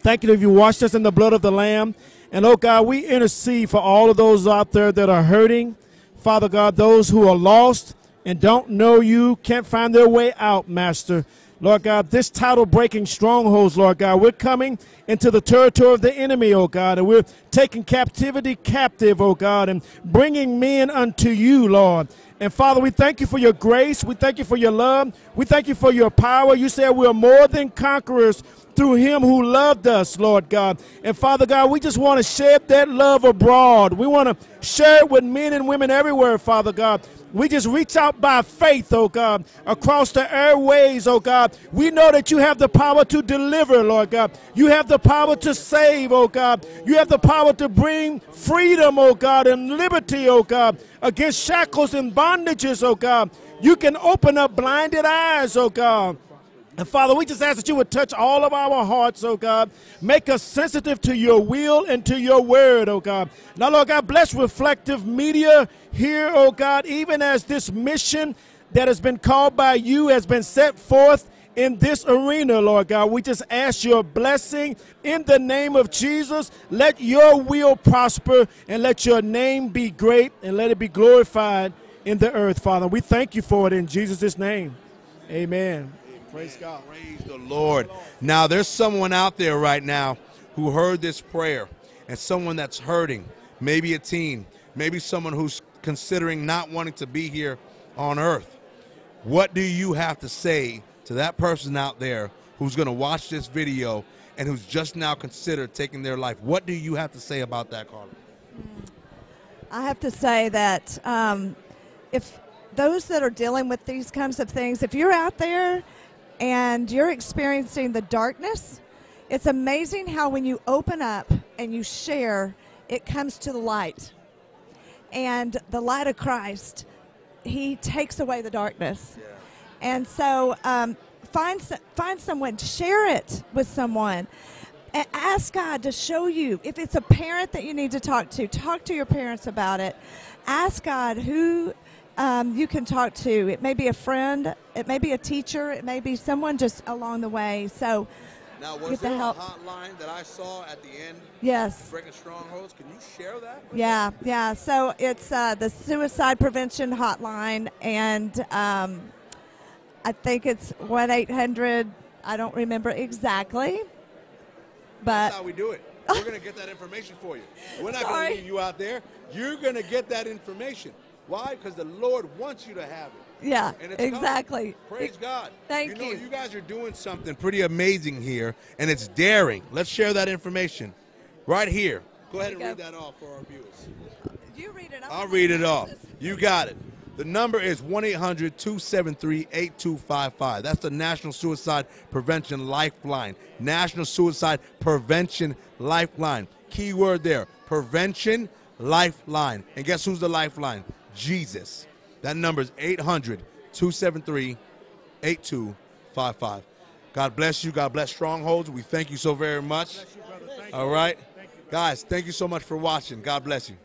[SPEAKER 16] Thank you that you washed us in the blood of the Lamb. And, oh God, we intercede for all of those out there that are hurting. Father God, those who are lost and don't know you, can't find their way out, Master. Lord God, this title breaking strongholds, Lord God, we're coming into the territory of the enemy, oh God, and we're taking captivity captive, oh God, and bringing men unto you, Lord. And Father, we thank you for your grace. We thank you for your love. We thank you for your power. You said we're more than conquerors through him who loved us, Lord God. And Father God, we just want to shed that love abroad. We want to share it with men and women everywhere, Father God. We just reach out by faith, oh God, across the airways, oh God. We know that you have the power to deliver, Lord God. You have the power to save, oh God. You have the power to bring freedom, oh God, and liberty, oh God, against shackles and bondages, oh God. You can open up blinded eyes, oh God. And Father, we just ask that you would touch all of our hearts, oh God. Make us sensitive to your will and to your word, oh God. Now, Lord God, bless reflective media here, oh God, even as this mission that has been called by you has been set forth in this arena, Lord God. We just ask your blessing in the name of Jesus. Let your will prosper and let your name be great and let it be glorified in the earth, Father. We thank you for it in Jesus' name. Amen. Praise God.
[SPEAKER 1] Praise the Lord. Now, there's someone out there right now who heard this prayer and someone that's hurting, maybe a teen, maybe someone who's considering not wanting to be here on earth. What do you have to say to that person out there who's going to watch this video and who's just now considered taking their life? What do you have to say about that, Carla?
[SPEAKER 14] I have to say that um, if those that are dealing with these kinds of things, if you're out there and you're experiencing the darkness, it's amazing how when you open up and you share, it comes to the light. And the light of Christ, He takes away the darkness. And so um, find, find someone, share it with someone. A- ask God to show you. If it's a parent that you need to talk to, talk to your parents about it. Ask God who um, you can talk to. It may be a friend, it may be a teacher, it may be someone just along the way. So
[SPEAKER 1] Now,
[SPEAKER 14] get
[SPEAKER 1] was
[SPEAKER 14] the
[SPEAKER 1] there a
[SPEAKER 14] help.
[SPEAKER 1] hotline that I saw at the end?
[SPEAKER 14] Yes.
[SPEAKER 1] Breaking Strongholds. Can you share that?
[SPEAKER 14] Yeah, yeah. So it's uh, the suicide prevention hotline, and um, I think it's one eight hundred. I don't remember exactly, but
[SPEAKER 1] That's how we do it. We're going to get that information for you. We're not going to leave you out there. You're going to get that information. Why? Because the Lord wants you to have it.
[SPEAKER 14] yeah,
[SPEAKER 1] it's coming.
[SPEAKER 14] exactly.
[SPEAKER 1] Praise God.
[SPEAKER 14] Thank
[SPEAKER 1] you. Know,
[SPEAKER 14] you.
[SPEAKER 1] you guys are doing something pretty amazing here, and it's daring. Let's share that information right here. Go ahead and read that off for our viewers.
[SPEAKER 14] You read it.
[SPEAKER 1] I'll read it off. You got it. The number is 1 800 273 8255. That's the National Suicide Prevention Lifeline. National Suicide Prevention Lifeline. Key word there prevention lifeline. And guess who's the lifeline? Jesus. That number is 800 273 8255. God bless you. God bless Strongholds. We thank you so very much. All right. Guys, thank you so much for watching. God bless you.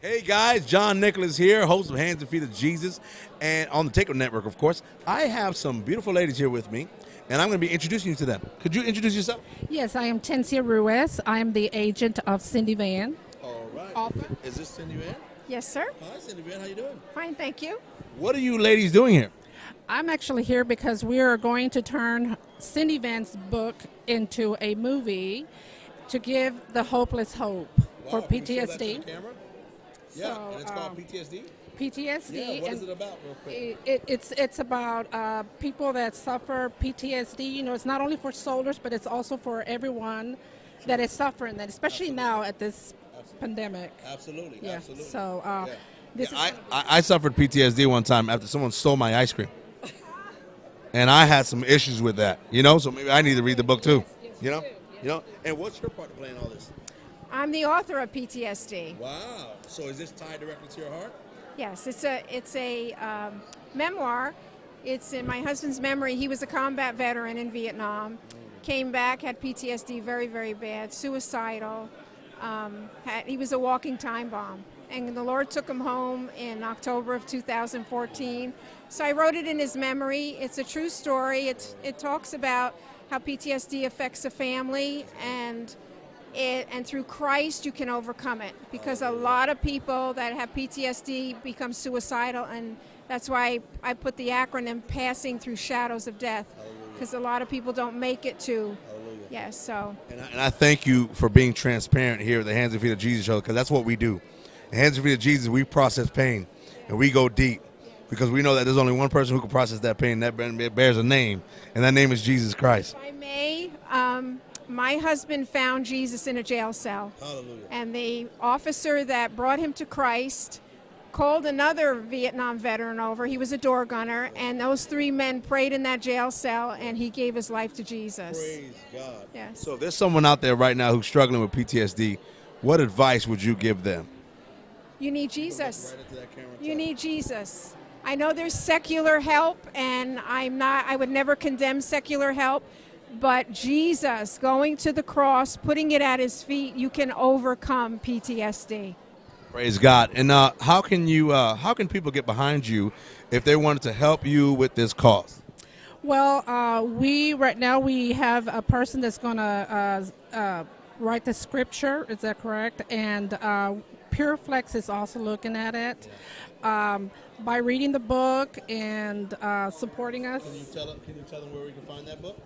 [SPEAKER 1] Hey guys, John Nicholas here, host of Hands and Feet of Jesus, and on the Takeover Network, of course. I have some beautiful ladies here with me, and I'm going to be introducing you to them. Could you introduce yourself?
[SPEAKER 17] Yes, I am Tensia Ruiz. I am the agent of Cindy Vann.
[SPEAKER 1] All right.
[SPEAKER 17] Author.
[SPEAKER 1] Is this Cindy Vann?
[SPEAKER 17] Yes, sir.
[SPEAKER 1] Hi, Cindy Vann. How you doing?
[SPEAKER 17] Fine, thank you.
[SPEAKER 1] What are you ladies doing here?
[SPEAKER 17] I'm actually here because we are going to turn Cindy Vann's book into a movie to give the hopeless hope for
[SPEAKER 1] Wow, can you show that to
[SPEAKER 17] PTSD.
[SPEAKER 1] the camera? Yeah,
[SPEAKER 17] So,
[SPEAKER 1] and it's called
[SPEAKER 17] um,
[SPEAKER 1] PTSD.
[SPEAKER 17] PTSD.
[SPEAKER 1] Yeah, what is
[SPEAKER 17] and
[SPEAKER 1] it about, real quick?
[SPEAKER 17] It, it, it's it's about uh, people that suffer PTSD. You know, it's not only for soldiers, but it's also for everyone that is suffering that, especially now at this pandemic.
[SPEAKER 1] Absolutely,
[SPEAKER 17] Yeah.
[SPEAKER 1] absolutely.
[SPEAKER 17] So uh,
[SPEAKER 1] Yeah.
[SPEAKER 17] this
[SPEAKER 1] Yeah,
[SPEAKER 17] is
[SPEAKER 1] I, I, I suffered PTSD one time after someone stole my ice cream. And I had some issues with that, you know, so maybe I need to read the book too. You know? You know? And what's your part to play in all this?
[SPEAKER 18] I'm the author of PTSD.
[SPEAKER 1] Wow. So is this tied directly to your heart?
[SPEAKER 18] Yes, it's a it's a um, memoir. It's in my husband's memory. He was a combat veteran in Vietnam. Came back, had PTSD, very very bad, suicidal. Um, had, he was a walking time bomb, and the Lord took him home in October of 2014. So I wrote it in his memory. It's a true story. It it talks about how PTSD affects a family and it, and through Christ you can overcome it. Because a lot of people that have PTSD become suicidal and that's why I put the acronym passing through shadows of death because a lot of people don't make it to yes so.
[SPEAKER 1] And I, and I thank you for being transparent here at the Hands and Feet of Jesus show because that's what we do. The Hands and Feet of Jesus, we process pain and we go deep because we know that there's only one person who can process that pain that bears a name, and that name is Jesus Christ.
[SPEAKER 18] if I may um, my husband found Jesus in a jail cell
[SPEAKER 1] Hallelujah.
[SPEAKER 18] and the officer that brought him to Christ called another Vietnam veteran over. He was a door gunner, and those three men prayed in that jail cell, and he gave his life to Jesus.
[SPEAKER 1] Praise God.
[SPEAKER 18] Yes.
[SPEAKER 1] So if there's someone out there right now who's struggling with PTSD, what advice would you give them?
[SPEAKER 18] You need Jesus. You need Jesus. I know there's secular help, and I'm not. I would never condemn secular help, but Jesus going to the cross, putting it at His feet, you can overcome PTSD.
[SPEAKER 1] Praise God. And uh, how can you? Uh, how can people get behind you if they wanted to help you with this cause?
[SPEAKER 17] Well, uh, we right now we have a person that's going to uh, uh, write the scripture. Is that correct? And uh, PureFlix is also looking at it. Um, by reading the book and uh, supporting us,
[SPEAKER 1] Can you tell them? Can you tell them where we can find that book?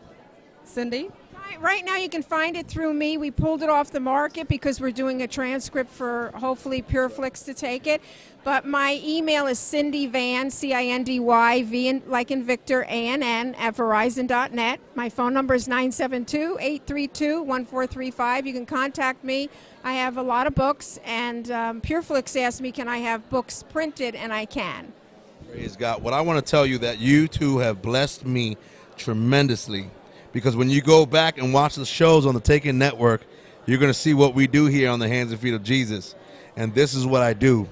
[SPEAKER 17] Cindy.
[SPEAKER 18] Right- Right now, you can find it through me. We pulled it off the market because we're doing a transcript for hopefully PureFlix to take it. But my email is Cindy Vann, C I N D Y, V in, like in Victor, A N N, at Verizon.net. My phone number is 972 832 1435. You can contact me. I have a lot of books, and um, PureFlix asked me, can I have books printed, and I can.
[SPEAKER 1] Praise God. What I want to tell you that you two have blessed me tremendously because when you go back and watch the shows on the Taken Network, you're going to see what we do here on the hands and feet of Jesus. And this is what I do.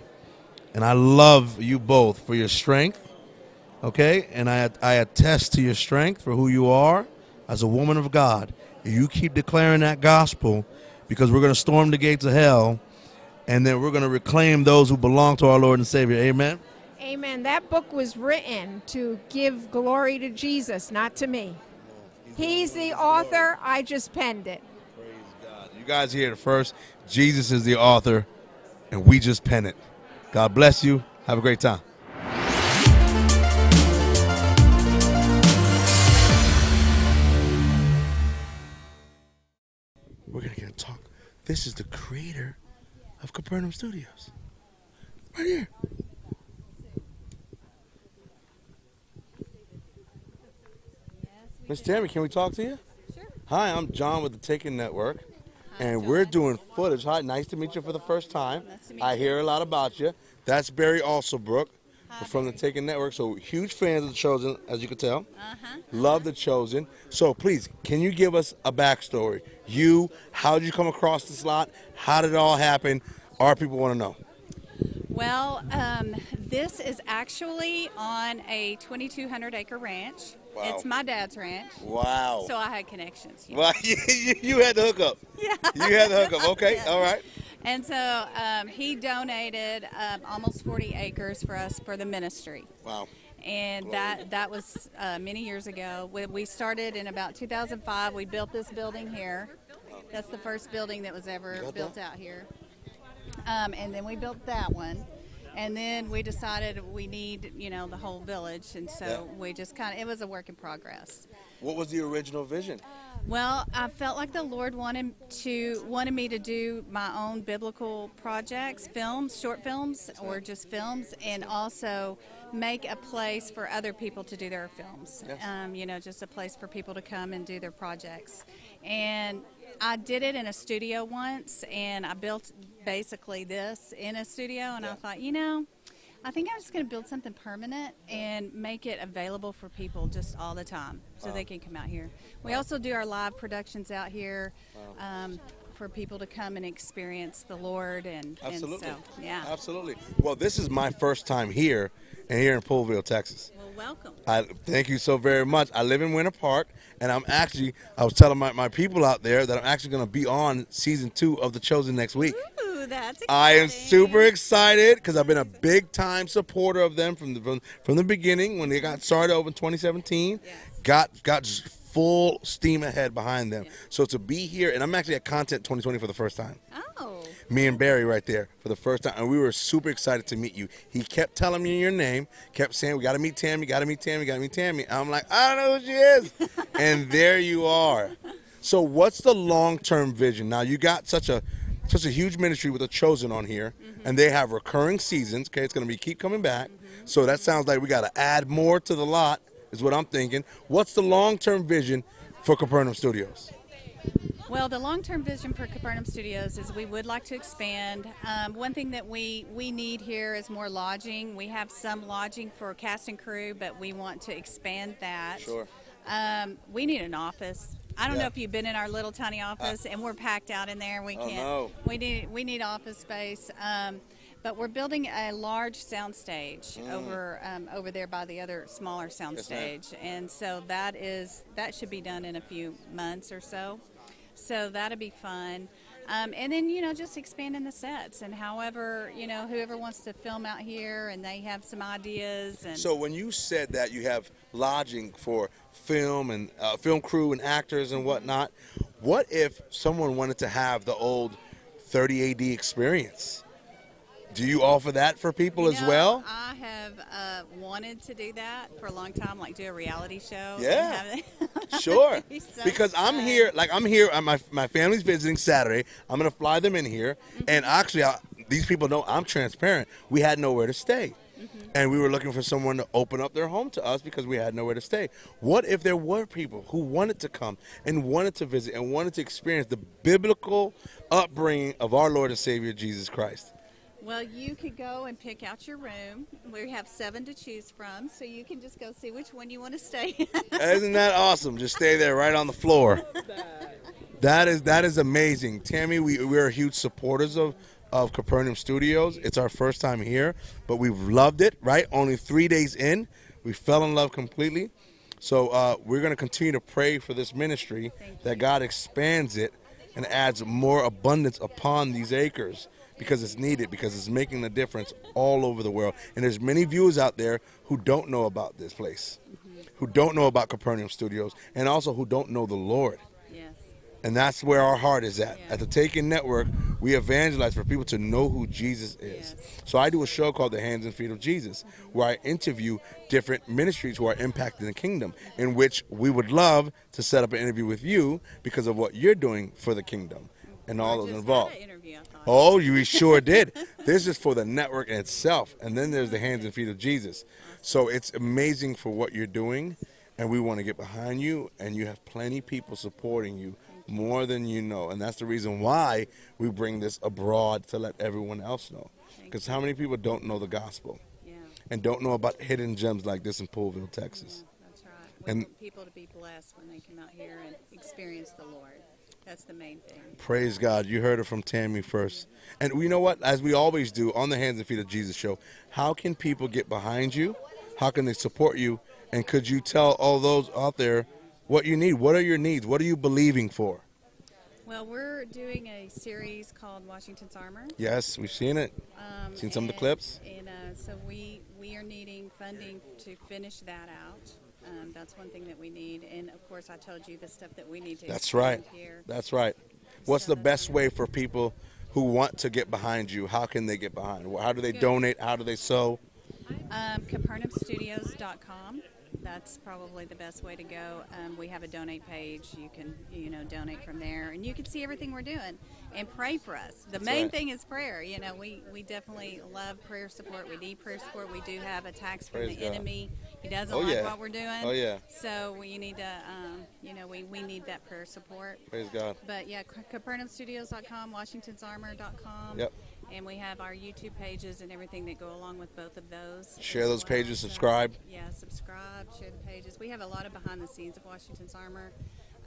[SPEAKER 1] And I love you both for your strength, okay? And I, I attest to your strength for who you are as a woman of God. You keep declaring that gospel because we're going to storm the gates of hell and then we're going to reclaim those who belong to our Lord and Savior. Amen.
[SPEAKER 18] Amen. That book was written to give glory to Jesus, not to me. He's the author. I just penned it. Praise God.
[SPEAKER 1] You guys hear it first. Jesus is the author, and we just pen it. God bless you. Have a great time. We're going to get a talk. This is the creator of Capernaum Studios. Right here. Miss Tammy, can we talk to you? Sure. Hi, I'm John with the Taken Network, and we're doing footage. Hi, nice to meet you for the first time. Nice to meet I hear a lot about you. That's Barry Alsobrook from the Taken Network. So huge fans of the Chosen, as you can tell.
[SPEAKER 19] Uh-huh.
[SPEAKER 1] Love the Chosen. So please, can you give us a backstory? You, how did you come across this lot? How did it all happen? Our people want to know.
[SPEAKER 19] Well, um, this is actually on a 2,200 acre ranch.
[SPEAKER 1] Wow.
[SPEAKER 19] It's my dad's ranch.
[SPEAKER 1] Wow.
[SPEAKER 19] So I had connections. you
[SPEAKER 1] Well, you, you, you had the hookup.
[SPEAKER 19] Yeah.
[SPEAKER 1] You had the hookup. Okay,
[SPEAKER 19] Yeah.
[SPEAKER 1] all right.
[SPEAKER 19] And so um, he donated um, almost 40 acres for us for the ministry.
[SPEAKER 1] Wow.
[SPEAKER 19] And that that was uh, many years ago. We, we started in about 2005. We built this building here. That's the first building that was ever built
[SPEAKER 1] that?
[SPEAKER 19] out here. Um, and then we built that one. And then we decided we need, you know, the whole village. And so
[SPEAKER 1] Yeah.
[SPEAKER 19] we just kind of, it was a work in progress.
[SPEAKER 1] What was the original vision?
[SPEAKER 19] Well, I felt like the Lord wanted to wanted me to do my own biblical projects, films, short films, or just films, and also make a place for other people to do their films.
[SPEAKER 20] Yes.
[SPEAKER 19] Um, you know, just a place for people to come and do their projects. And I did it in a studio once, and I built basically this in a studio, and I thought, you know. I think I'm just going to build something permanent and make it available for people just all the time so
[SPEAKER 1] Wow.
[SPEAKER 19] they can come out here. We also do our live productions out here um, for people to come and experience the Lord and,
[SPEAKER 1] Absolutely.
[SPEAKER 19] and so yeah.
[SPEAKER 1] Absolutely. Well, this is my first time here, and here in Poolville, Texas.
[SPEAKER 19] Well, welcome.
[SPEAKER 1] I thank you so very much. I live in Winter Park, and I'm actually I was telling my, my people out there that I'm actually going to be on season two of The Chosen next week.
[SPEAKER 19] Ooh, that's exciting.
[SPEAKER 1] I am super excited because I've been a big time supporter of them from the from, from the beginning when they got started over in 2017. Got got just full steam ahead behind them. So to be here, and I'm actually at Content 2020 for the first time.
[SPEAKER 19] Oh.
[SPEAKER 1] Me and Barry right there for the first time, and we were super excited to meet you. He kept telling me your name, kept saying, "We got to meet Tammy, got to meet Tammy, got to meet Tammy." I'm like, I don't know who she is, and there you are. So, what's the long-term vision? Now, you got such a such a huge ministry with the Chosen on here, mm-hmm. and they have recurring seasons. Okay, it's going to be keep coming back. Mm-hmm. So that sounds like we got to add more to the lot. Is what I'm thinking. What's the long-term vision for Capernaum Studios?
[SPEAKER 19] Well, the long-term vision for Capernaum Studios is we would like to expand. Um, one thing that we we need here is more lodging. We have some lodging for cast and crew, but we want to expand that.
[SPEAKER 1] Sure.
[SPEAKER 19] Um, we need an office. I don't
[SPEAKER 1] Yeah.
[SPEAKER 19] know if you've been in our little tiny office, and we're packed out in there. We
[SPEAKER 1] Oh,
[SPEAKER 19] can't.
[SPEAKER 1] no.
[SPEAKER 19] We need we need office space. Um, but we're building a large soundstage
[SPEAKER 1] Mm.
[SPEAKER 19] over um, over there by the other smaller
[SPEAKER 1] Yes,
[SPEAKER 19] soundstage, and so that is that should be done in a few months or so. So that'll be fun. Um, and then you know just expanding the sets and however you know whoever wants to film out here and they have some ideas and
[SPEAKER 1] So when you said that you have lodging for film and uh, film crew and actors and whatnot, what if someone wanted to have the old 30 AD experience? Do you offer that for people
[SPEAKER 19] You
[SPEAKER 1] as
[SPEAKER 19] know,
[SPEAKER 1] well?
[SPEAKER 19] I have uh, wanted to do that for a long time, like do a reality show.
[SPEAKER 1] Yeah. Sure.
[SPEAKER 19] So
[SPEAKER 1] Because I'm here, like I'm here. uh, My my family's visiting Saturday. I'm gonna fly them in here,
[SPEAKER 19] Mm-hmm.
[SPEAKER 1] and actually, I, these people know I'm transparent. We had nowhere to stay,
[SPEAKER 19] Mm-hmm.
[SPEAKER 1] and we were looking for someone to open up their home to us because we had nowhere to stay. What if there were people who wanted to come and wanted to visit and wanted to experience the biblical upbringing of our Lord and Savior Jesus Christ?
[SPEAKER 19] Well, you could go and pick out your room. We have seven to choose from, so you can just go see which one you want to stay in.
[SPEAKER 1] Isn't that awesome? Just stay there right on the floor. That is that is amazing, Tammy. We we're huge supporters of of Capernaum Studios. It's our first time here, but we've loved it. Right, only three days in, we fell in love completely. So uh, we're going to continue to pray for this ministry that God expands it and adds more abundance upon these acres because it's needed because it's making a difference all over the world. And there's many viewers out there who don't know about this place, who don't know about Capernaum Studios, and also who don't know the Lord.
[SPEAKER 19] Yes.
[SPEAKER 1] And that's where our heart is at. At the Taken Network, we evangelize for people to know who Jesus is. So I do a show called The Hands and Feet of Jesus, where I interview different ministries who are impacting the kingdom, in which we would love to set up an interview with you because of what you're doing for the kingdom and all those involved. Oh, you sure did. This is for the network in itself, and then there's the hands and feet of Jesus. So it's amazing for what you're doing, and we want to get behind you. And you have plenty people supporting you more than you know, and that's the reason why we bring this abroad to let everyone else know. Because how many people don't know the gospel, and don't know about hidden gems like this in Poolville, Texas?
[SPEAKER 19] That's right. We
[SPEAKER 1] And-
[SPEAKER 19] want people to be blessed when they come out here and experience the Lord. That's the main thing.
[SPEAKER 1] Praise God. You heard it from Tammy first. And you know what? As we always do on the Hands and Feet of Jesus show, how can people get behind you? How can they support you? And could you tell all those out there what you need? What are your needs? What are you believing for?
[SPEAKER 19] Well, we're doing a series called Washington's Armor.
[SPEAKER 1] Yes, we've seen it.
[SPEAKER 19] Um,
[SPEAKER 1] Seen some of the clips?
[SPEAKER 19] And uh, so we we are needing funding to finish that out. Um, that's one thing that we need. And of course, I told you the stuff that we need to.
[SPEAKER 1] That's right.
[SPEAKER 19] Here.
[SPEAKER 1] That's right. What's the best way for people who want to get behind you? How can they get behind? How do they
[SPEAKER 19] Good.
[SPEAKER 1] donate? How do they sow?
[SPEAKER 19] Um, CapernaumStudios.com. That's probably the best way to go. Um, we have a donate page. You can, you know, donate from there, and you can see everything we're doing and pray for us. The
[SPEAKER 1] That's
[SPEAKER 19] main
[SPEAKER 1] right.
[SPEAKER 19] thing is prayer. You know, we, we definitely love prayer support. We need prayer support. We do have attacks from
[SPEAKER 1] Praise
[SPEAKER 19] the
[SPEAKER 1] God.
[SPEAKER 19] enemy. He doesn't
[SPEAKER 1] Oh,
[SPEAKER 19] like
[SPEAKER 1] yeah.
[SPEAKER 19] what we're doing.
[SPEAKER 1] Oh, yeah.
[SPEAKER 19] So we need to, um, you know, we, we need that prayer support.
[SPEAKER 1] Praise God.
[SPEAKER 19] But yeah, CapernaumStudios.com, Washington'sArmor.com.
[SPEAKER 1] Yep.
[SPEAKER 19] And we have our YouTube pages and everything that go along with both of those.
[SPEAKER 1] Share those
[SPEAKER 19] well.
[SPEAKER 1] pages,
[SPEAKER 19] So,
[SPEAKER 1] subscribe.
[SPEAKER 19] yeah, subscribe, share the pages. We have a lot of behind the scenes of Washington's Armor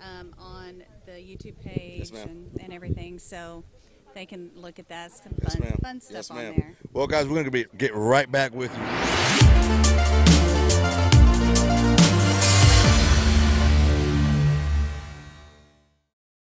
[SPEAKER 19] um, on the YouTube page
[SPEAKER 1] ma'am.
[SPEAKER 19] and, and everything. So they can look at that. Some
[SPEAKER 1] Yes,
[SPEAKER 19] fun,
[SPEAKER 1] ma'am.
[SPEAKER 19] fun stuff
[SPEAKER 1] Yes,
[SPEAKER 19] on there.
[SPEAKER 1] Well, guys, we're going to be get right back with you.